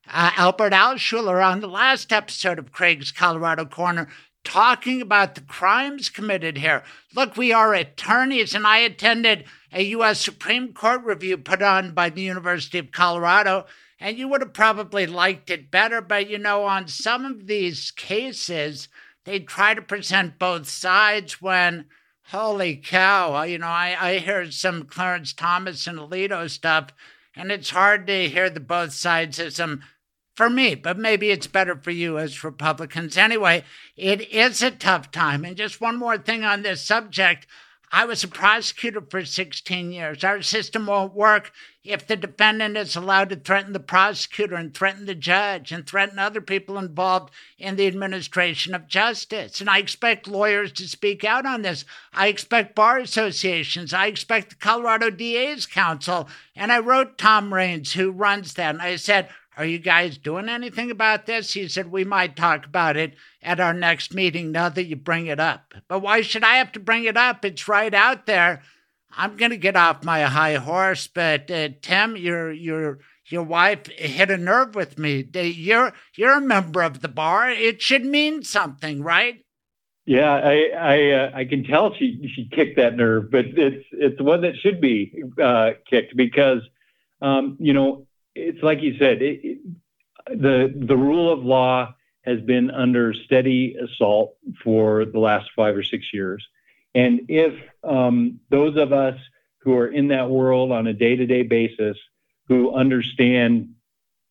uh, Albert Alschuler, on the last episode of Craig's Colorado Corner talking about the crimes committed here. Look, we are attorneys, and I attended a U.S. Supreme Court review put on by the University of Colorado, and you would have probably liked it better. But you know, on some of these cases, they try to present both sides when. Holy cow. Uh, you know, I, I hear some Clarence Thomas and Alito stuff, and it's hard to hear the both sides of some for me, but maybe it's better for you as Republicans. Anyway, it is a tough time. And just one more thing on this subject. I was a prosecutor for 16 years. Our system won't work if the defendant is allowed to threaten the prosecutor and threaten the judge and threaten other people involved in the administration of justice. And I expect lawyers to speak out on this. I expect bar associations. I expect the Colorado DA's Council. And I wrote Tom Raynes, who runs that, and I said, are you guys doing anything about this? He said, We might talk about it at our next meeting now that you bring it up. But why should I have to bring it up? It's right out there. I'm going to get off my high horse, but uh, Tim, your your your wife hit a nerve with me. You're you're a member of the bar. It should mean something, right? Yeah, I I, uh, I can tell she she kicked that nerve, but it's it's one that should be uh, kicked because um, you know it's like you said, it, it, the the rule of law has been under steady assault for the last five or six years, and if um, those of us who are in that world on a day-to-day basis, who understand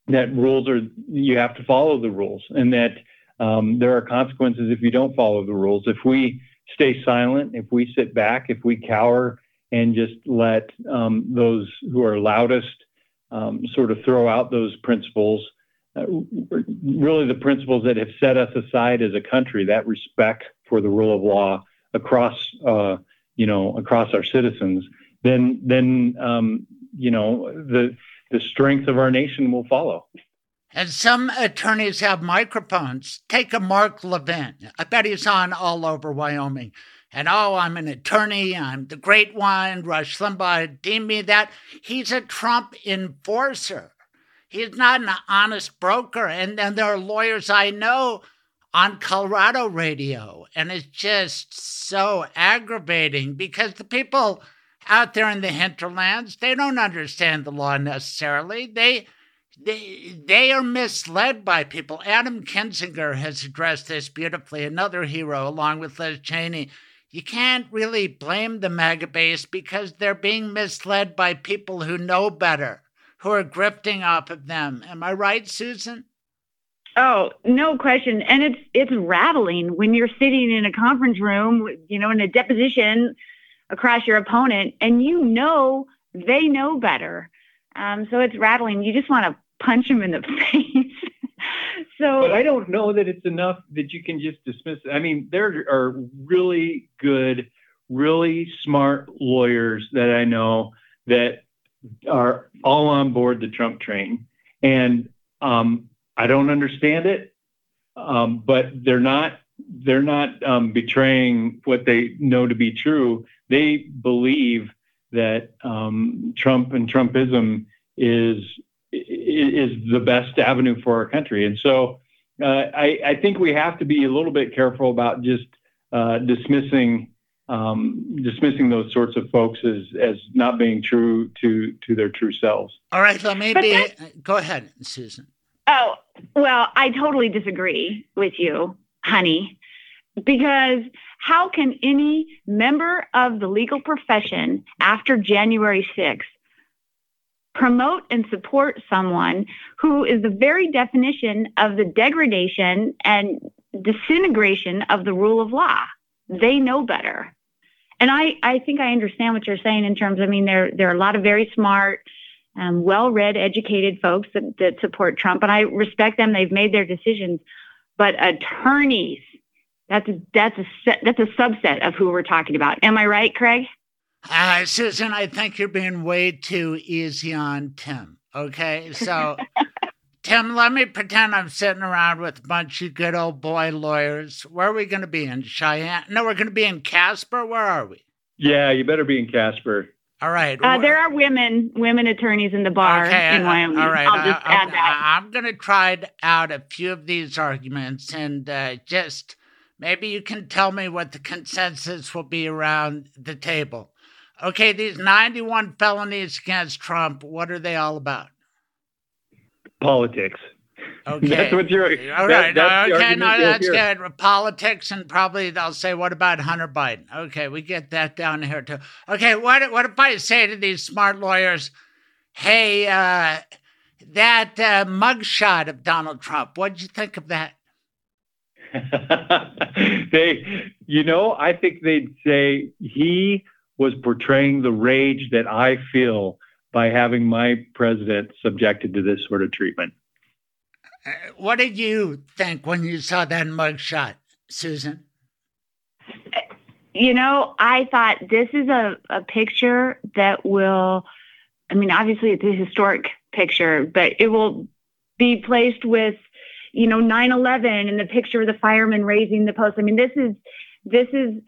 that rules are you have to follow the rules, and that um, there are consequences if you don't follow the rules. If we stay silent, if we sit back, if we cower and just let um, those who are loudest um, sort of throw out those principles, uh, really the principles that have set us aside as a country, that respect for the rule of law across, uh, you know, across our citizens, then, then, um, you know, the, the strength of our nation will follow. And some attorneys have microphones. Take a Mark Levin. I bet he's on all over Wyoming and oh, I'm an attorney, I'm the great one, Rush Limbaugh deemed me that. He's a Trump enforcer. He's not an honest broker. And then there are lawyers I know on Colorado radio, and it's just so aggravating because the people out there in the hinterlands, they don't understand the law necessarily. They they, they are misled by people. Adam Kinzinger has addressed this beautifully, another hero, along with Liz Cheney you can't really blame the MAGA base because they're being misled by people who know better, who are grifting off of them. Am I right, Susan? Oh, no question. And it's it's rattling when you're sitting in a conference room, you know, in a deposition across your opponent, and you know they know better. Um, so it's rattling. You just want to punch them in the face. So, but I don't know that it's enough that you can just dismiss. It. I mean, there are really good, really smart lawyers that I know that are all on board the Trump train, and um, I don't understand it, um, but they're not they're not um, betraying what they know to be true. They believe that um, Trump and Trumpism is is the best avenue for our country. And so uh, I, I, think we have to be a little bit careful about just uh, dismissing um, dismissing those sorts of folks as as not being true to to their true selves. All right, let maybe be. Go ahead, Susan. Oh well, I totally disagree with you, honey, because how can any member of the legal profession after January 6th promote and support someone who is the very definition of the degradation and disintegration of the rule of law. They know better. And I, I think I understand what you're saying in terms, I mean, there, there are a lot of very smart, um, well-read, educated folks that, that support Trump, and I respect them. They've made their decisions. But attorneys, that's that's a that's a subset of who we're talking about. Am I right, Craig? Uh, Susan, I think you're being way too easy on Tim. Okay, so Tim, let me pretend I'm sitting around with a bunch of good old boy lawyers. Where are we going to be in Cheyenne? No, we're going to be in Casper. Where are we? Yeah, you better be in Casper. All right. Uh, there are women women attorneys in the bar okay, in Wyoming. All right. I'll just I, add that. I'm going to try out a few of these arguments and uh, just maybe you can tell me what the consensus will be around the table. Okay, these 91 felonies against Trump, what are they all about? Politics. Okay. That's what you're. All right. That, okay. No, that's good. Politics, and probably they'll say, "What about Hunter Biden?" Okay, we get that down here too. Okay. What What if I say to these smart lawyers, "Hey, uh, that uh, mugshot of Donald Trump. What'd you think of that?" they You know, I think they'd say he was portraying the rage that I feel by having my president subjected to this sort of treatment. Uh, what did you think when you saw that mugshot, Susan? You know, I thought this is a, a picture that will, I mean, obviously it's a historic picture, but it will be placed with, you know, 9 11 and the picture of the fireman raising the post. I mean, this is, this is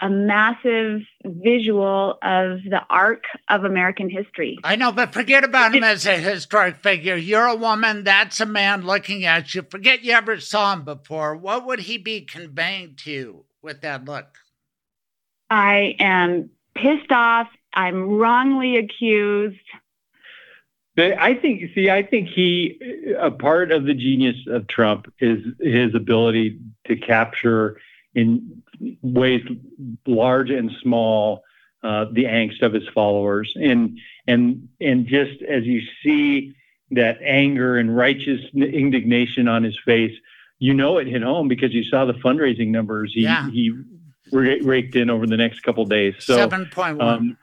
a massive visual of the arc of American history. I know, but forget about him as a historic figure. You're a woman, that's a man looking at you. Forget you ever saw him before. What would he be conveying to you with that look? I am pissed off. I'm wrongly accused. I think, see, I think he, a part of the genius of Trump is his ability to capture in ways large and small uh, the angst of his followers. And and and just as you see that anger and righteous indignation on his face you know it hit home because you saw the fundraising numbers he yeah. he raked in over the next couple days. So 7.1 um,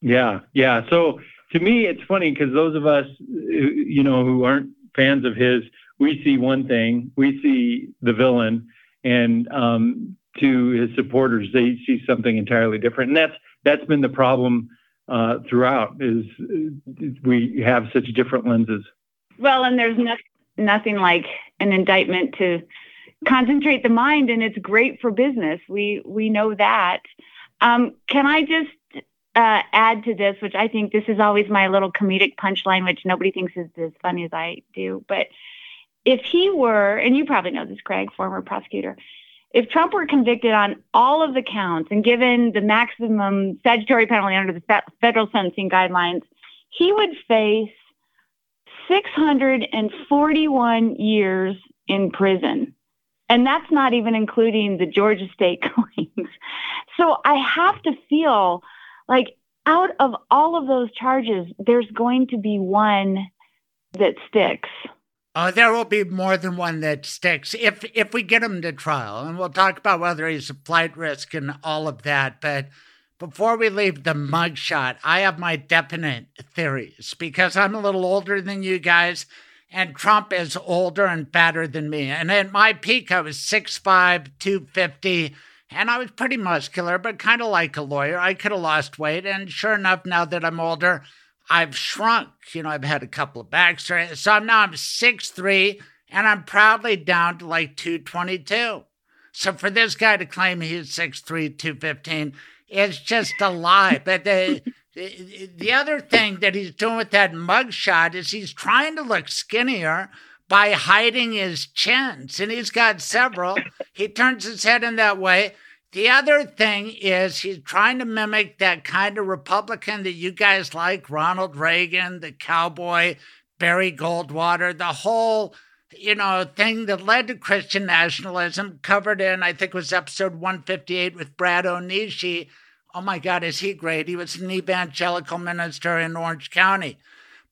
yeah yeah. So to me it's funny because those of us you know who aren't fans of his we see one thing. We see the villain. And um, to his supporters, they see something entirely different, and that's that's been the problem uh, throughout. Is we have such different lenses. Well, and there's no, nothing like an indictment to concentrate the mind, and it's great for business. We we know that. Um, can I just uh, add to this, which I think this is always my little comedic punchline, which nobody thinks is as funny as I do, but if he were, and you probably know this, Craig, former prosecutor, if Trump were convicted on all of the counts and given the maximum statutory penalty under the federal sentencing guidelines, he would face 641 years in prison. And that's not even including the Georgia state claims. So I have to feel like out of all of those charges, there's going to be one that sticks. Uh, there will be more than one that sticks if if we get him to trial, and we'll talk about whether he's a flight risk and all of that. But before we leave the mugshot, I have my definite theories because I'm a little older than you guys, and Trump is older and fatter than me. And at my peak, I was 6'5", 250, and I was pretty muscular, but kind of like a lawyer. I could have lost weight, and sure enough, now that I'm older. I've shrunk. You know, I've had a couple of back surgeries. So now I'm 6'3 and I'm proudly down to like 222. So for this guy to claim he's 6'3, 215, it's just a lie. But the, the other thing that he's doing with that mugshot is he's trying to look skinnier by hiding his chins. And he's got several. He turns his head in that way. The other thing is he's trying to mimic that kind of Republican that you guys like, Ronald Reagan, the cowboy, Barry Goldwater, the whole, you know, thing that led to Christian nationalism, covered in, I think was episode 158 with Brad Onishi. Oh my God, is he great? He was an evangelical minister in Orange County.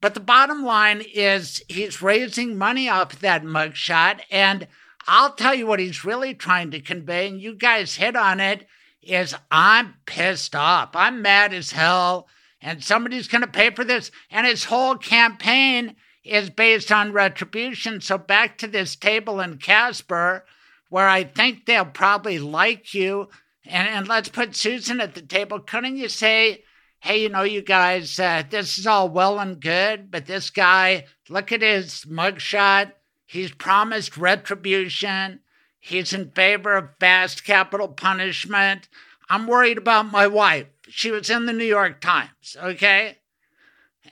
But the bottom line is he's raising money off that mugshot and – I'll tell you what he's really trying to convey, and you guys hit on it, is I'm pissed off. I'm mad as hell, and somebody's going to pay for this. And his whole campaign is based on retribution. So back to this table in Casper, where I think they'll probably like you. And, and let's put Susan at the table. Couldn't you say, hey, you know, you guys, uh, this is all well and good, but this guy, look at his mugshot He's promised retribution. He's in favor of fast capital punishment. I'm worried about my wife. She was in the New York Times, okay?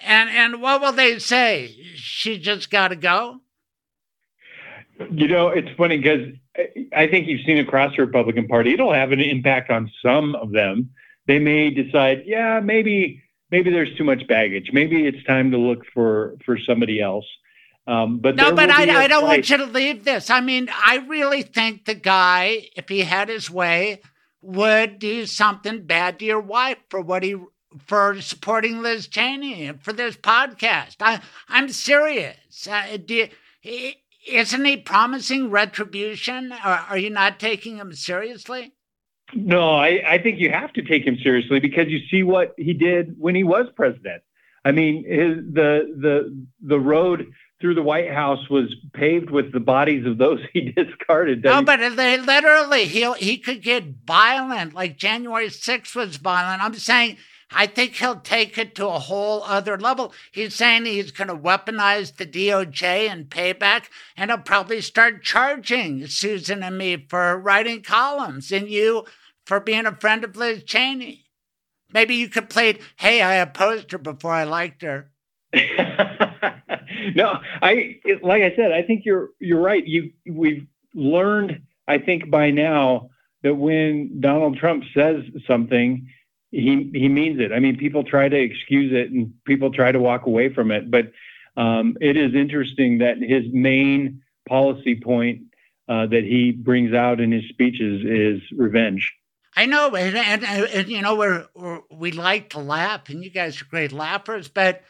And and what will they say? She just got to go? You know, it's funny because I think you've seen across the Republican Party, it'll have an impact on some of them. They may decide, yeah, maybe maybe there's too much baggage. Maybe it's time to look for for somebody else. Um, but no, but I, I don't want you to leave this. I mean, I really think the guy, if he had his way, would do something bad to your wife for what he for supporting Liz Cheney and for this podcast. I I'm serious. Uh, do isn't he promising retribution? Or are you not taking him seriously? No, I, I think you have to take him seriously because you see what he did when he was president. I mean, his, the the the road through the White House was paved with the bodies of those he discarded. No, but they literally he he could get violent. Like January 6th was violent. I'm saying I think he'll take it to a whole other level. He's saying he's going to weaponize the DOJ and payback, and he'll probably start charging Susan and me for writing columns and you for being a friend of Liz Cheney. Maybe you could plead, hey, I opposed her before I liked her. no, I like I said, I think you're you're right. You we've learned, I think by now that when Donald Trump says something, he he means it. I mean, people try to excuse it and people try to walk away from it, but um, it is interesting that his main policy point uh, that he brings out in his speeches is revenge. I know, and, and, and you know, we're, we like to laugh, and you guys are great laughers, but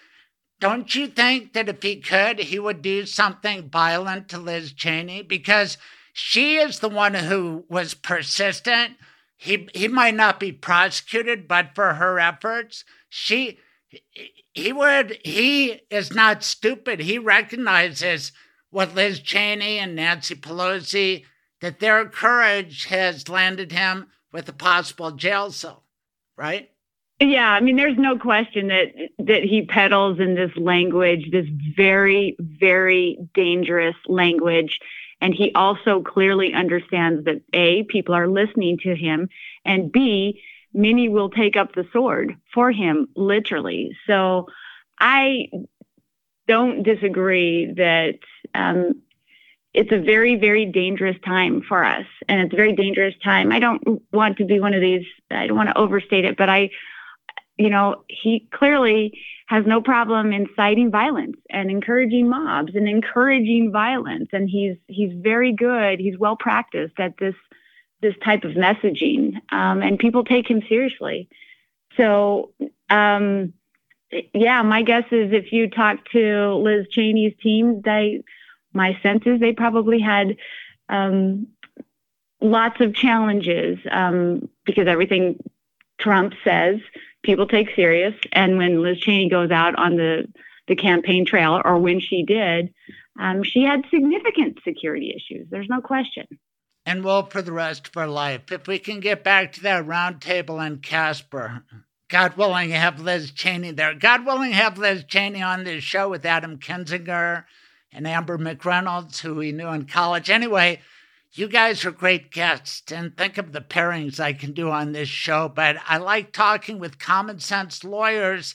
don't you think that if he could, he would do something violent to Liz Cheney? Because she is the one who was persistent he he might not be prosecuted, but for her efforts, she he would he is not stupid. He recognizes what Liz Cheney and Nancy Pelosi that their courage has landed him with a possible jail cell, right? Yeah, I mean, there's no question that that he peddles in this language, this very, very dangerous language and he also clearly understands that A, people are listening to him, and B, many will take up the sword for him, literally. So I don't disagree that um, it's a very, very dangerous time for us. And it's a very dangerous time. I don't want to be one of these, I don't want to overstate it, but I, you know, he clearly has no problem inciting violence and encouraging mobs and encouraging violence. And he's he's very good. He's well practiced at this this type of messaging, um, and people take him seriously. So, um, yeah, my guess is if you talk to Liz Cheney's team, they, my sense is they probably had um, lots of challenges um, because everything Trump says people take serious. And when Liz Cheney goes out on the, the campaign trail, or when she did, um, she had significant security issues. There's no question. And will for the rest of her life. If we can get back to that round table in Casper, God willing, have Liz Cheney there. God willing, have Liz Cheney on this show with Adam Kinzinger and Amber McReynolds, who we knew in college. Anyway, you guys are great guests, and think of the pairings I can do on this show. But I like talking with common sense lawyers,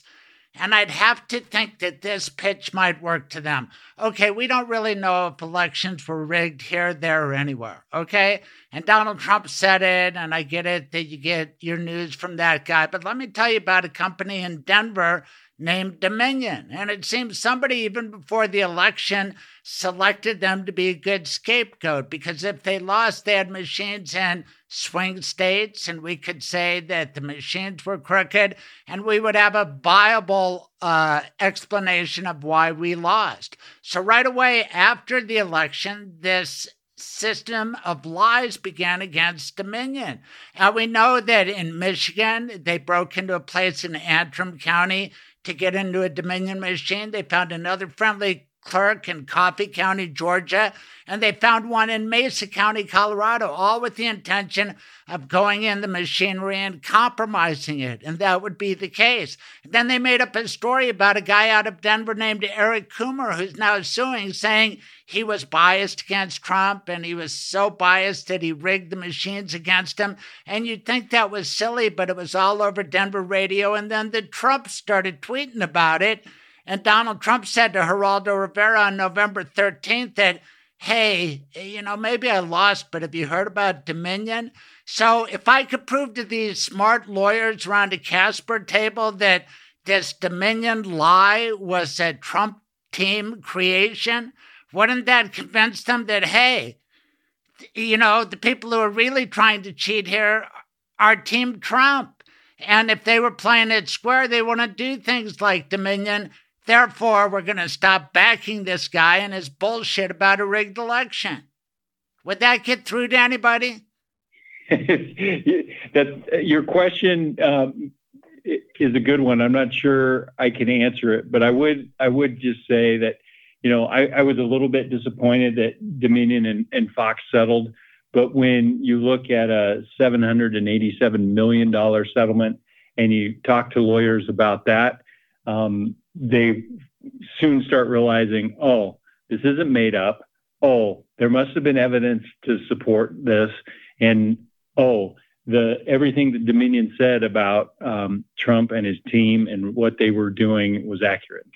and I'd have to think that this pitch might work to them. Okay, we don't really know if elections were rigged here, there, or anywhere. Okay, and Donald Trump said it, and I get it that you get your news from that guy. But let me tell you about a company in Denver named Dominion. And it seems somebody, even before the election, selected them to be a good scapegoat because if they lost, they had machines in swing states, and we could say that the machines were crooked, and we would have a viable uh, explanation of why we lost. So, right away after the election, this system of lies began against Dominion. And we know that in Michigan, they broke into a place in Antrim County to get into a Dominion machine. They found another friendly clerk in Coffee County, Georgia, and they found one in Mesa County, Colorado, all with the intention of going in the machinery and compromising it. And that would be the case. then they made up a story about a guy out of Denver named Eric Coomer, who's now suing, saying he was biased against Trump and he was so biased that he rigged the machines against him. And you'd think that was silly, but it was all over Denver radio. And then the Trump started tweeting about it. And Donald Trump said to Geraldo Rivera on November 13th that, hey, you know, maybe I lost, but have you heard about Dominion? So if I could prove to these smart lawyers around the Casper table that this Dominion lie was a Trump team creation, wouldn't that convince them that, hey, you know, the people who are really trying to cheat here are Team Trump? And if they were playing it square, they wouldn't do things like Dominion Therefore, we're going to stop backing this guy and his bullshit about a rigged election. Would that get through to anybody? that your question um, is a good one. I'm not sure I can answer it, but I would I would just say that you know I, I was a little bit disappointed that Dominion and, and Fox settled, but when you look at a 787 million dollar settlement and you talk to lawyers about that, um, they soon start realizing, oh, this isn't made up. Oh, there must have been evidence to support this, and oh, the everything that Dominion said about um, Trump and his team and what they were doing was accurate.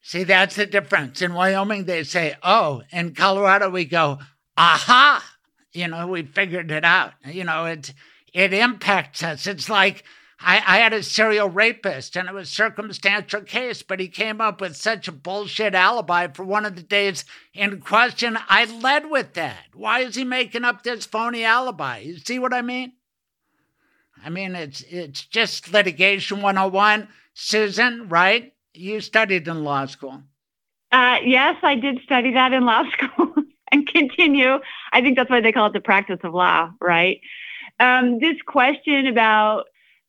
See, that's the difference. In Wyoming, they say, "Oh," in Colorado, we go, "Aha!" You know, we figured it out. You know, it it impacts us. It's like I, I had a serial rapist, and it was circumstantial case, but he came up with such a bullshit alibi for one of the days in question. I led with that. Why is he making up this phony alibi? You see what I mean? I mean, it's it's just litigation 101. Susan, right? You studied in law school. Uh, yes, I did study that in law school and continue. I think that's why they call it the practice of law, right? Um, this question about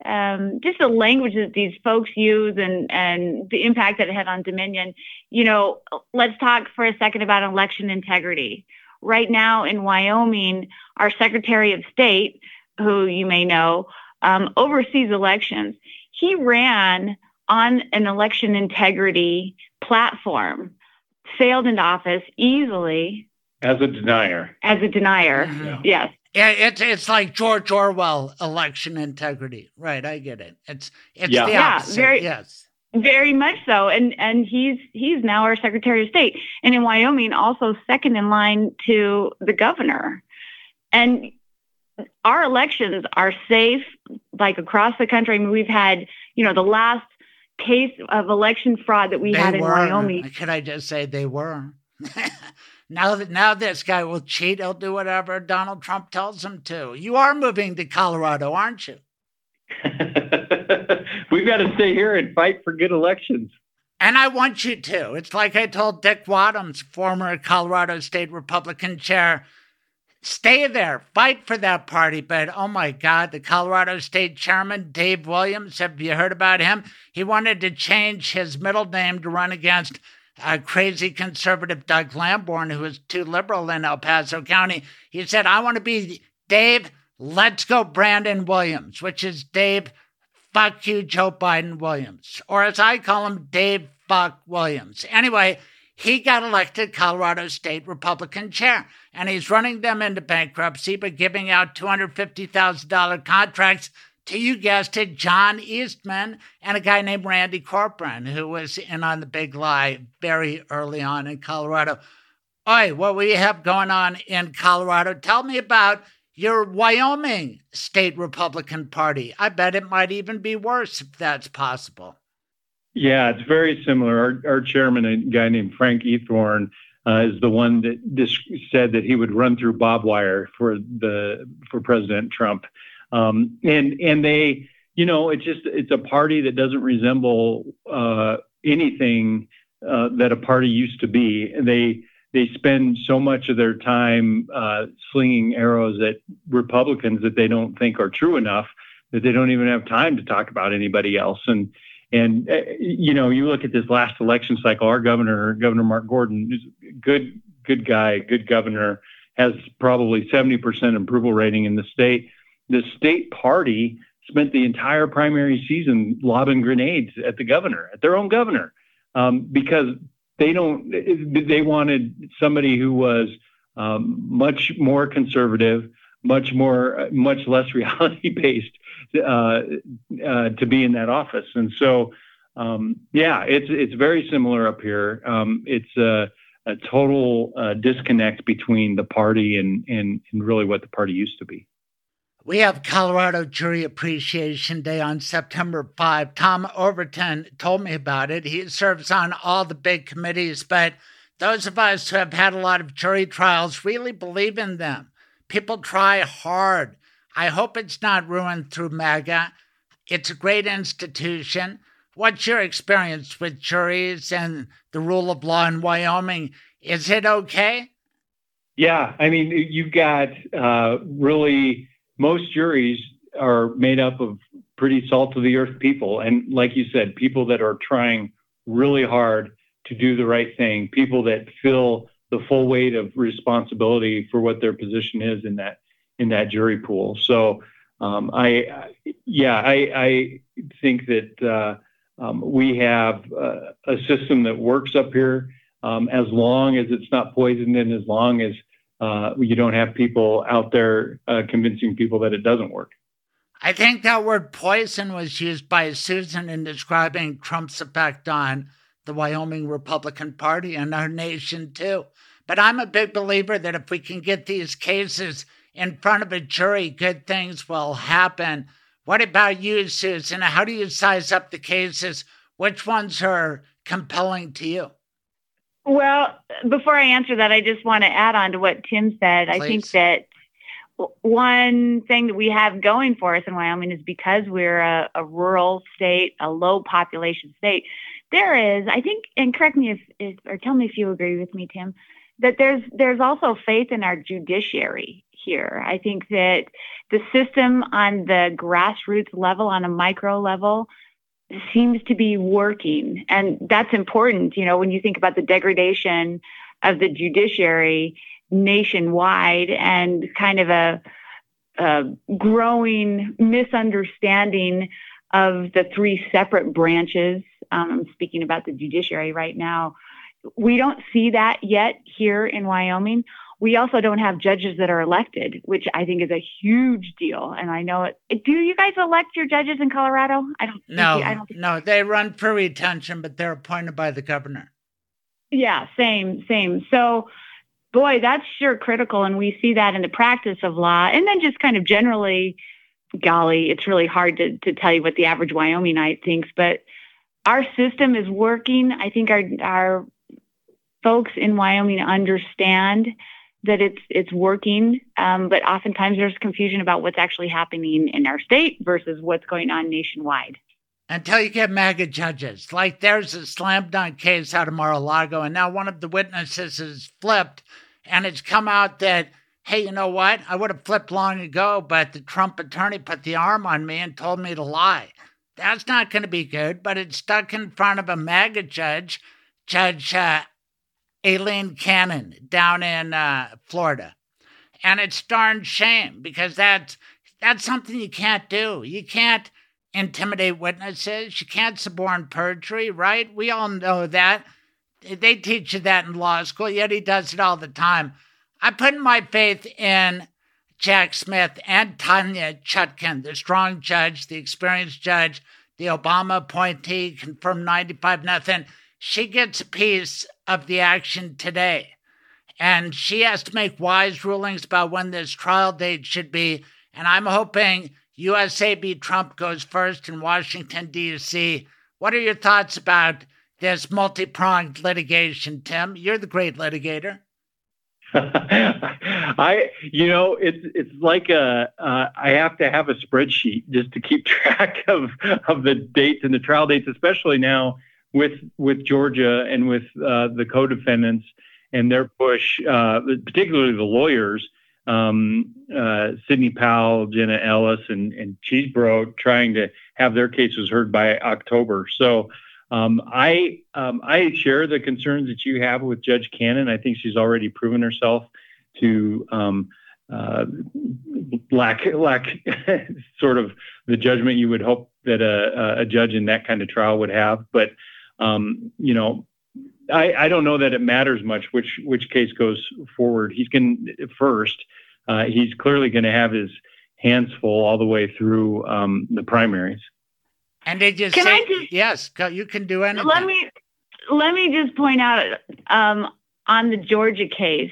um, just the language that these folks use and, and the impact that it had on Dominion. You know, let's talk for a second about election integrity. Right now in Wyoming, our Secretary of State, who you may know, um, oversees elections. He ran on an election integrity platform, sailed into office easily. As a denier. As a denier, mm-hmm. yes. Yeah, it's it's like George Orwell election integrity, right? I get it. It's it's yeah. the opposite. Yeah, very, yes, very much so. And and he's he's now our Secretary of State, and in Wyoming, also second in line to the governor. And our elections are safe, like across the country. I mean, we've had, you know, the last case of election fraud that we they had in Wyoming. Could I just say they were? now that now this guy will cheat, he'll do whatever Donald Trump tells him to. You are moving to Colorado, aren't you? We've got to stay here and fight for good elections. And I want you to. It's like I told Dick Wadhams, former Colorado State Republican chair stay there, fight for that party. But oh my God, the Colorado State Chairman, Dave Williams, have you heard about him? He wanted to change his middle name to run against a crazy conservative Doug Lamborn, who was too liberal in El Paso County. He said, I want to be Dave, let's go Brandon Williams, which is Dave, fuck you, Joe Biden Williams. Or as I call him, Dave, fuck Williams. Anyway, he got elected Colorado State Republican chair, and he's running them into bankruptcy by giving out $250,000 contracts to, you guessed it, John Eastman and a guy named Randy Corporon, who was in on the big lie very early on in Colorado. Oi, what we have going on in Colorado? Tell me about your Wyoming State Republican Party. I bet it might even be worse if that's possible. Yeah, it's very similar. Our, our chairman, a guy named Frank Eathorne, uh, is the one that dis- said that he would run through barbed wire for the for President Trump, um, and and they, you know, it's just it's a party that doesn't resemble uh, anything uh, that a party used to be. They they spend so much of their time uh, slinging arrows at Republicans that they don't think are true enough that they don't even have time to talk about anybody else and and uh, you know, you look at this last election cycle. Our governor, Governor Mark Gordon, is good, good guy, good governor, has probably 70% approval rating in the state. The state party spent the entire primary season lobbing grenades at the governor, at their own governor, um, because they don't. They wanted somebody who was um, much more conservative, much more, much less reality based uh, uh, to be in that office. And so, um, yeah, it's it's very similar up here. Um, it's a, a total uh, disconnect between the party and, and and really what the party used to be. We have Colorado Jury Appreciation Day on September 5. Tom Overton told me about it. He serves on all the big committees, but those of us who have had a lot of jury trials really believe in them. People try hard. I hope it's not ruined through MAGA. It's a great institution. What's your experience with juries and the rule of law in Wyoming? Is it okay? Yeah, I mean, you've got uh, really most juries are made up of pretty salt of the earth people. And like you said, people that are trying really hard to do the right thing, people that feel the full weight of responsibility for what their position is in that in that jury pool. So um, I, yeah, I, I think that uh, um, we have uh, a system that works up here um, as long as it's not poisoned and as long as uh, you don't have people out there uh, convincing people that it doesn't work. I think that word poison was used by Susan in describing Trump's effect on the Wyoming Republican Party and our nation, too. But I'm a big believer that if we can get these cases in front of a jury, good things will happen. What about you, Susan? How do you size up the cases? Which ones are compelling to you? Well, before I answer that, I just want to add on to what Tim said. Please. I think that one thing that we have going for us in Wyoming is because we're a, a, rural state, a low population state. There is, I think, and correct me if, if, or tell me if you agree with me, Tim, that there's there's also faith in our judiciary here. I think that the system on the grassroots level, on a micro level, seems to be working, and that's important. You know, when you think about the degradation of the judiciary nationwide and kind of a, a growing misunderstanding of the three separate branches. Um, I'm speaking about the judiciary right now. We don't see that yet here in Wyoming. We also don't have judges that are elected, which I think is a huge deal. And I know it. Do you guys elect your judges in Colorado? I don't. No, you, I don't no. They run for retention, but they're appointed by the governor. Yeah, same, same. So boy, that's sure critical. And we see that in the practice of law. And then just kind of generally, golly, it's really hard to, to tell you what the average Wyomingite thinks, but our system is working. I think our, our folks in Wyoming understand that it's it's working, um, but oftentimes there's confusion about what's actually happening in our state versus what's going on nationwide. Until you get MAGA judges, like there's a slam dunk case out of Mar-a-Lago, and now one of the witnesses is flipped and it's come out that, hey, you know what? I would have flipped long ago, but the Trump attorney put the arm on me and told me to lie. That's not going to be good, but it's stuck in front of a MAGA judge, Judge uh, Aileen Cannon down in uh, Florida. And it's darn shame because that's, that's something you can't do. You can't intimidate witnesses. You can't suborn perjury, right? We all know that. They teach you that in law school, yet he does it all the time. I put my faith in Jack Smith and Tanya Chutkan, the strong judge, the experienced judge, the Obama appointee, confirmed 95 nothing. She gets a piece of the action today. And she has to make wise rulings about when this trial date should be. And I'm hoping USA. Trump goes first in Washington, D.C. What are your thoughts about this multi pronged litigation, Tim. You're the great litigator. I, you know, it's it's like a uh, I have to have a spreadsheet just to keep track of of the dates and the trial dates, especially now with with Georgia and with uh, the co-defendants and their push, uh, particularly the lawyers, um, uh, Sidney Powell, Jenna Ellis, and and Chesebro, trying to have their cases heard by October. So um, I um, I share the concerns that you have with Judge Cannon. I think she's already proven herself to um, uh, lack lack sort of the judgment you would hope that a, a judge in that kind of trial would have. But um, you know, I, I, don't know that it matters much which which case goes forward. He's going first. Uh, he's clearly going to have his hands full all the way through um, the primaries. And they just can say, I just, yes, you can do anything. Let me let me just point out um, on the Georgia case,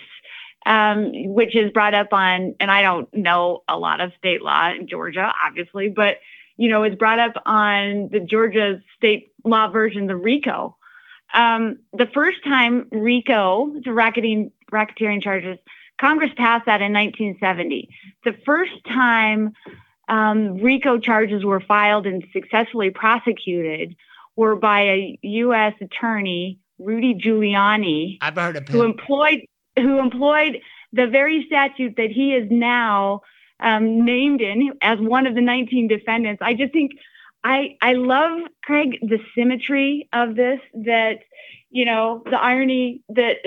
um, which is brought up on, and I don't know a lot of state law in Georgia, obviously, but you know, it's brought up on the Georgia state law version, the RICO. Um, the first time RICO, the racketing racketeering charges, Congress passed that in 1970. The first time um, RICO charges were filed and successfully prosecuted were by a U.S. attorney, Rudy Giuliani, I've heard of him. who employed who employed the very statute that he is now um, named in as one of the 19 defendants. I just think I I love Craig the symmetry of this that you know the irony that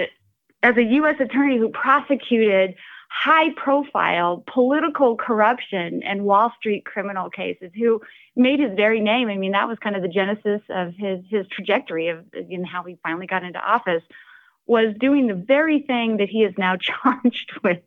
as a U.S. attorney who prosecuted high profile political corruption and Wall Street criminal cases who made his very name. I mean, that was kind of the genesis of his his trajectory of know, how he finally got into office was doing the very thing that he is now charged with.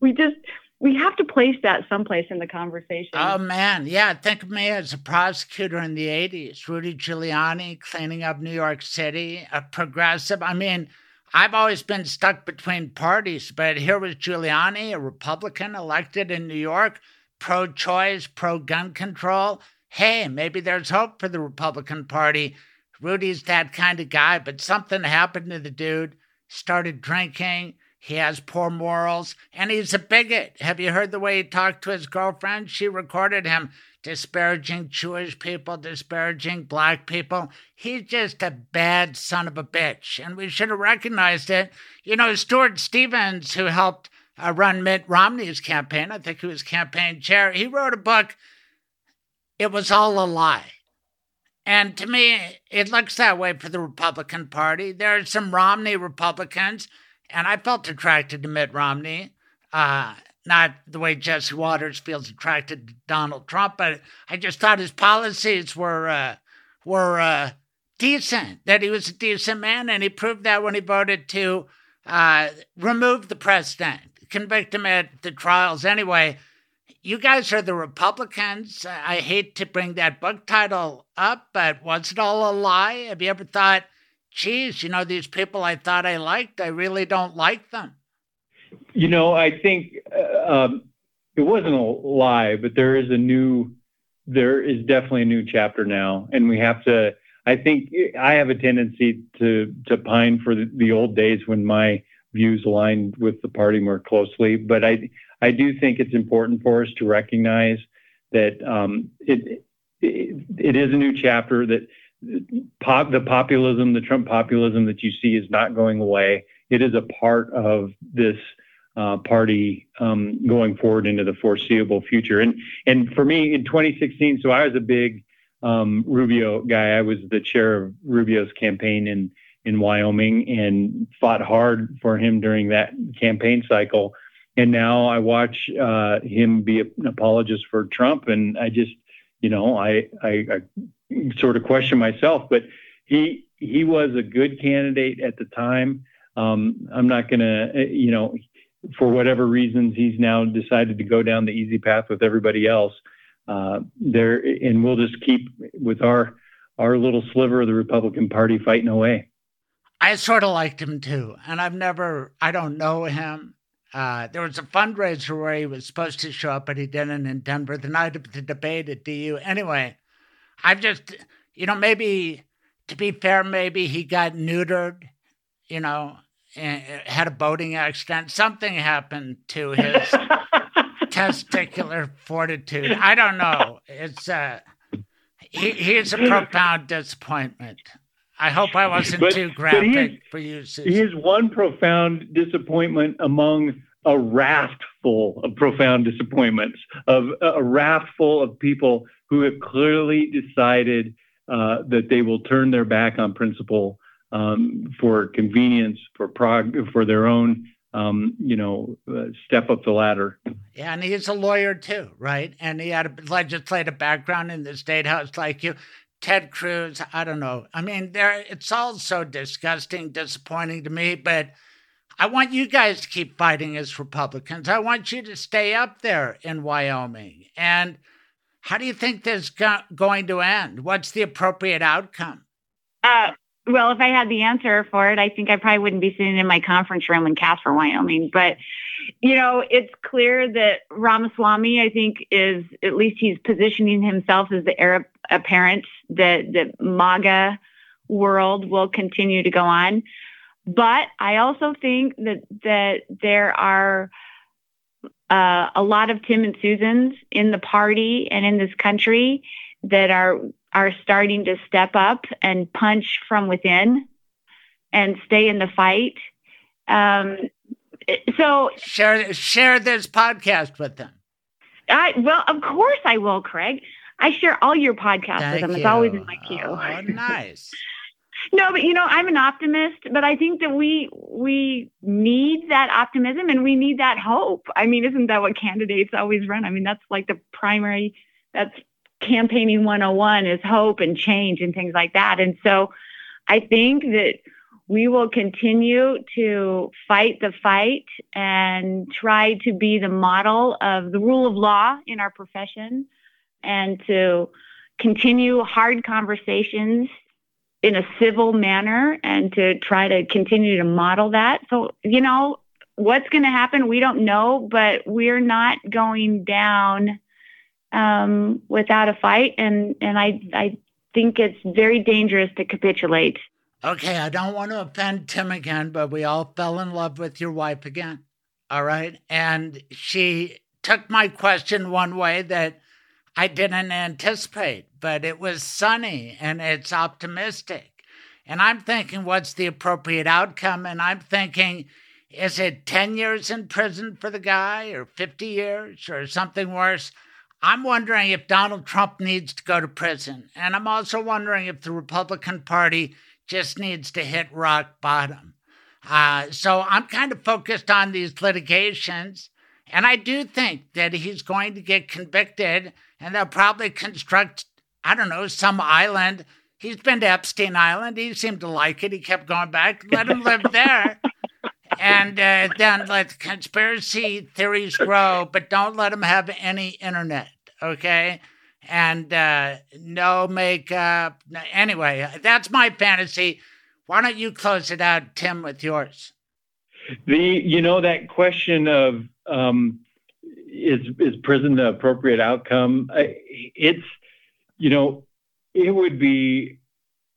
We just we have to place that someplace in the conversation. Oh man, yeah. Think of me as a prosecutor in the '80s, Rudy Giuliani cleaning up New York City, a progressive. I mean, I've always been stuck between parties, but here was Giuliani, a Republican elected in New York, pro-choice, pro-gun control. Hey, maybe there's hope for the Republican Party. Rudy's that kind of guy, but something happened to the dude. Started drinking he has poor morals and he's a bigot. Have you heard the way he talked to his girlfriend? She recorded him disparaging Jewish people, disparaging black people. He's just a bad son of a bitch. And we should have recognized it. You know, Stuart Stevens, who helped uh, run Mitt Romney's campaign, I think he was campaign chair, he wrote a book, It Was All a Lie. And to me, it looks that way for the Republican Party. There are some Romney Republicans and I felt attracted to Mitt Romney. Uh, not the way Jesse Watters feels attracted to Donald Trump, but I just thought his policies were uh, were uh, decent. That he was a decent man, and he proved that when he voted to uh, remove the president, convict him at the trials. Anyway, you guys are the Republicans. I hate to bring that book title up, but was it all a lie? Have you ever thought? Geez, you know, these people I thought I liked, I really don't like them. You know, I think uh, um, it wasn't a lie, but there is a new, there is definitely a new chapter now, and we have to. I think I have a tendency to to pine for the, the old days when my views aligned with the party more closely, but I I do think it's important for us to recognize that um, it, it it is a new chapter that pop, the populism, the Trump populism that you see is not going away. It is a part of this uh, party um, going forward into the foreseeable future. And and for me, in 2016, so I was a big um, Rubio guy. I was the chair of Rubio's campaign in in Wyoming and fought hard for him during that campaign cycle. And now I watch uh, him be an apologist for Trump, and I just, you know, I I, I sort of question myself, but he he was a good candidate at the time. Um, I'm not going to, uh, you know, for whatever reasons, he's now decided to go down the easy path with everybody else. Uh, there, and we'll just keep with our our little sliver of the Republican Party fighting away. I sort of liked him too, and I've never, I don't know him. Uh, there was a fundraiser where he was supposed to show up, but he didn't in Denver the night of the debate at DU. Anyway, I've just, you know, maybe to be fair, maybe he got neutered, you know, had a boating accident. Something happened to his testicular fortitude. I don't know. It's uh, he, he's a profound disappointment. I hope I wasn't but, too graphic for you. Susan. He is one profound disappointment among a raft full of profound disappointments of a raft full of people who have clearly decided uh, that they will turn their back on principle um, for convenience, for prog- for their own, um, you know, uh, step up the ladder. Yeah, and he's a lawyer too, right? And he had a legislative background in the state house like you. Ted Cruz, I don't know. I mean, there it's all so disgusting, disappointing to me, but I want you guys to keep fighting as Republicans. I want you to stay up there in Wyoming and how do you think this is go- going to end? What's the appropriate outcome? Uh, well, if I had the answer for it, I think I probably wouldn't be sitting in my conference room in Casper, Wyoming. But, you know, it's clear that Ramaswamy, I think, is at least he's positioning himself as the heir apparent that the MAGA world will continue to go on. But I also think that that there are uh, a lot of Tim and Susans in the party and in this country that are are starting to step up and punch from within and stay in the fight. Um, so share share this podcast with them. I well, of course I will, Craig. I share all your podcasts Thank with them. you. It's always in my queue. Oh, nice. No, but you know, I'm an optimist, but I think that we we need that optimism and we need that hope. I mean, isn't that what candidates always run? I mean, that's like the primary that's campaigning 101 is hope and change and things like that. And so I think that we will continue to fight the fight and try to be the model of the rule of law in our profession and to continue hard conversations in a civil manner and to try to continue to model that. So, you know, what's going to happen, we don't know, but we're not going down um, without a fight. And, and I, I think it's very dangerous to capitulate. Okay, I don't want to offend Tim again, but we all fell in love with your wife again. All right. And she took my question one way that I didn't anticipate, but it was sunny and it's optimistic. And I'm thinking, what's the appropriate outcome? And I'm thinking, is it 10 years in prison for the guy or 50 years or something worse? I'm wondering if Donald Trump needs to go to prison. And I'm also wondering if the Republican Party just needs to hit rock bottom. Uh, so I'm kind of focused on these litigations. And I do think that he's going to get convicted and they'll probably construct, I don't know, some island. He's been to Epstein Island. He seemed to like it. He kept going back. Let him live there. and uh, then let conspiracy theories grow, but don't let him have any internet, okay? And uh, no makeup. No, anyway, that's my fantasy. Why don't you close it out, Tim, with yours? The you know that question of um, is is prison the appropriate outcome? It's you know it would be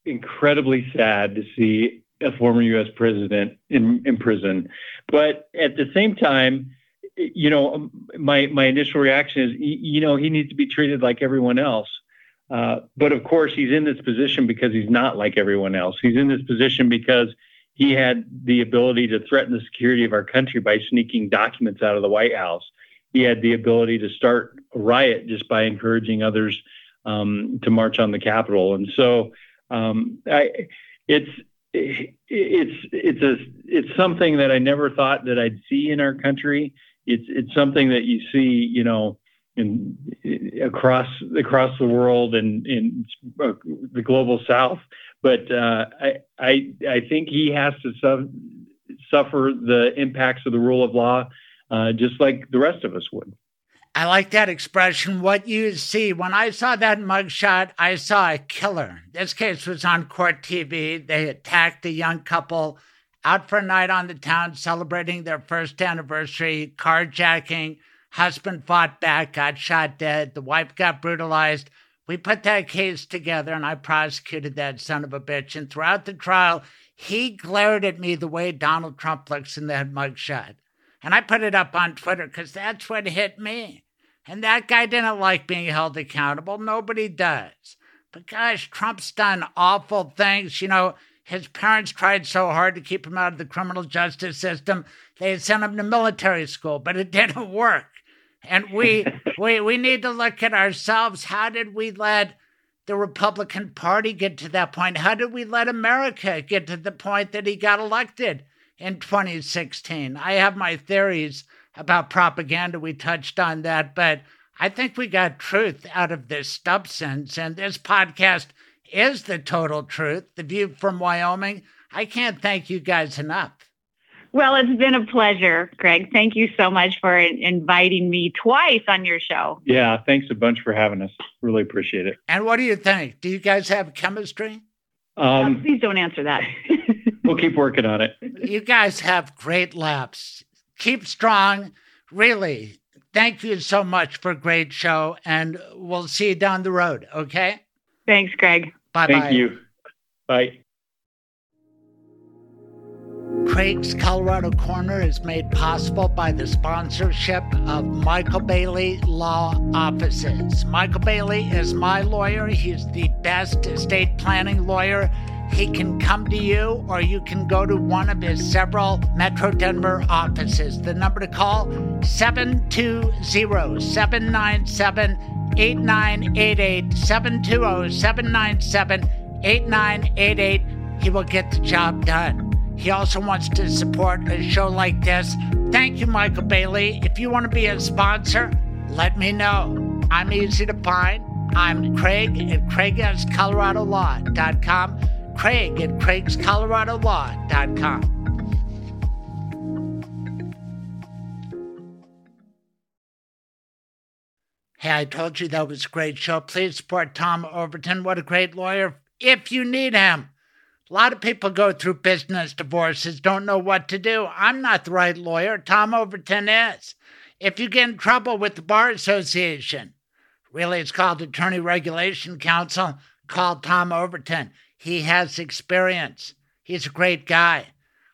incredibly sad to see a former U.S. president in in prison, but at the same time, you know my my initial reaction is you know he needs to be treated like everyone else. Uh, but of course, he's in this position because he's not like everyone else. He's in this position because he had the ability to threaten the security of our country by sneaking documents out of the White House. He had the ability to start a riot just by encouraging others um, to march on the Capitol. And so um, I, it's it's it's a it's something that I never thought that I'd see in our country. It's it's something that you see, you know, in across across the world and in the global South. But uh, I, I I think he has to su- suffer the impacts of the rule of law, uh, just like the rest of us would. I like that expression. What you see when I saw that mugshot, I saw a killer. This case was on court TV. They attacked a young couple out for a night on the town celebrating their first anniversary, carjacking Husband fought back, got shot dead. The wife got brutalized. We put that case together and I prosecuted that son of a bitch. And throughout the trial, he glared at me the way Donald Trump looks in that mugshot. And I put it up on Twitter because that's what hit me. And that guy didn't like being held accountable. Nobody does. But gosh, Trump's done awful things. You know, his parents tried so hard to keep him out of the criminal justice system. They sent him to military school, but it didn't work. And we we we need to look at ourselves. How did we let the Republican Party get to that point? How did we let America get to the point that he got elected in 2016? I have my theories about propaganda. We touched on that, but I think we got truth out of this substance. and this podcast is the total truth. The view from Wyoming. I can't thank you guys enough. Well, it's been a pleasure, Greg. Thank you so much for inviting me twice on your show. Yeah, thanks a bunch for having us. Really appreciate it. And what do you think? Do you guys have chemistry? Um, uh, please don't answer that. we'll keep working on it. You guys have great laps. Keep strong. Really, thank you so much for a great show, and we'll see you down the road, okay? Thanks, Greg. Bye bye. Thank you. Bye. Craig's Colorado Corner is made possible by the sponsorship of Michael Bailey Law Offices. Michael Bailey is my lawyer. He's the best estate planning lawyer he can come to you or you can go to one of his several Metro Denver offices. The number to call 720-797-8988 720-797-8988. He will get the job done. He also wants to support a show like this. Thank you, Michael Bailey. If you want to be a sponsor, let me know. I'm easy to find. I'm Craig at craigscoloradolaw.com. Craig at craigscoloradolaw.com. Hey, I told you that was a great show. Please support Tom Overton. What a great lawyer if you need him. A lot of people go through business divorces, don't know what to do. I'm not the right lawyer. Tom Overton is. If you get in trouble with the Bar Association, really it's called Attorney Regulation Counsel, call Tom Overton. He has experience. He's a great guy.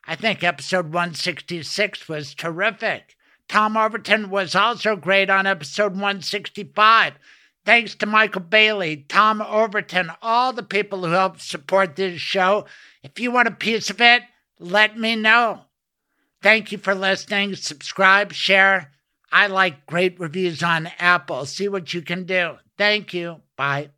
I think episode 166 was terrific. Tom Overton was also great on episode 165. Thanks to Michael Bailey, Tom Overton, all the people who helped support this show. If you want a piece of it, let me know. Thank you for listening. Subscribe, share. I like great reviews on Apple. See what you can do. Thank you. Bye.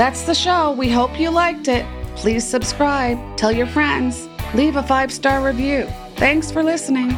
That's the show. We hope you liked it. Please subscribe, tell your friends, leave a five star review. Thanks for listening.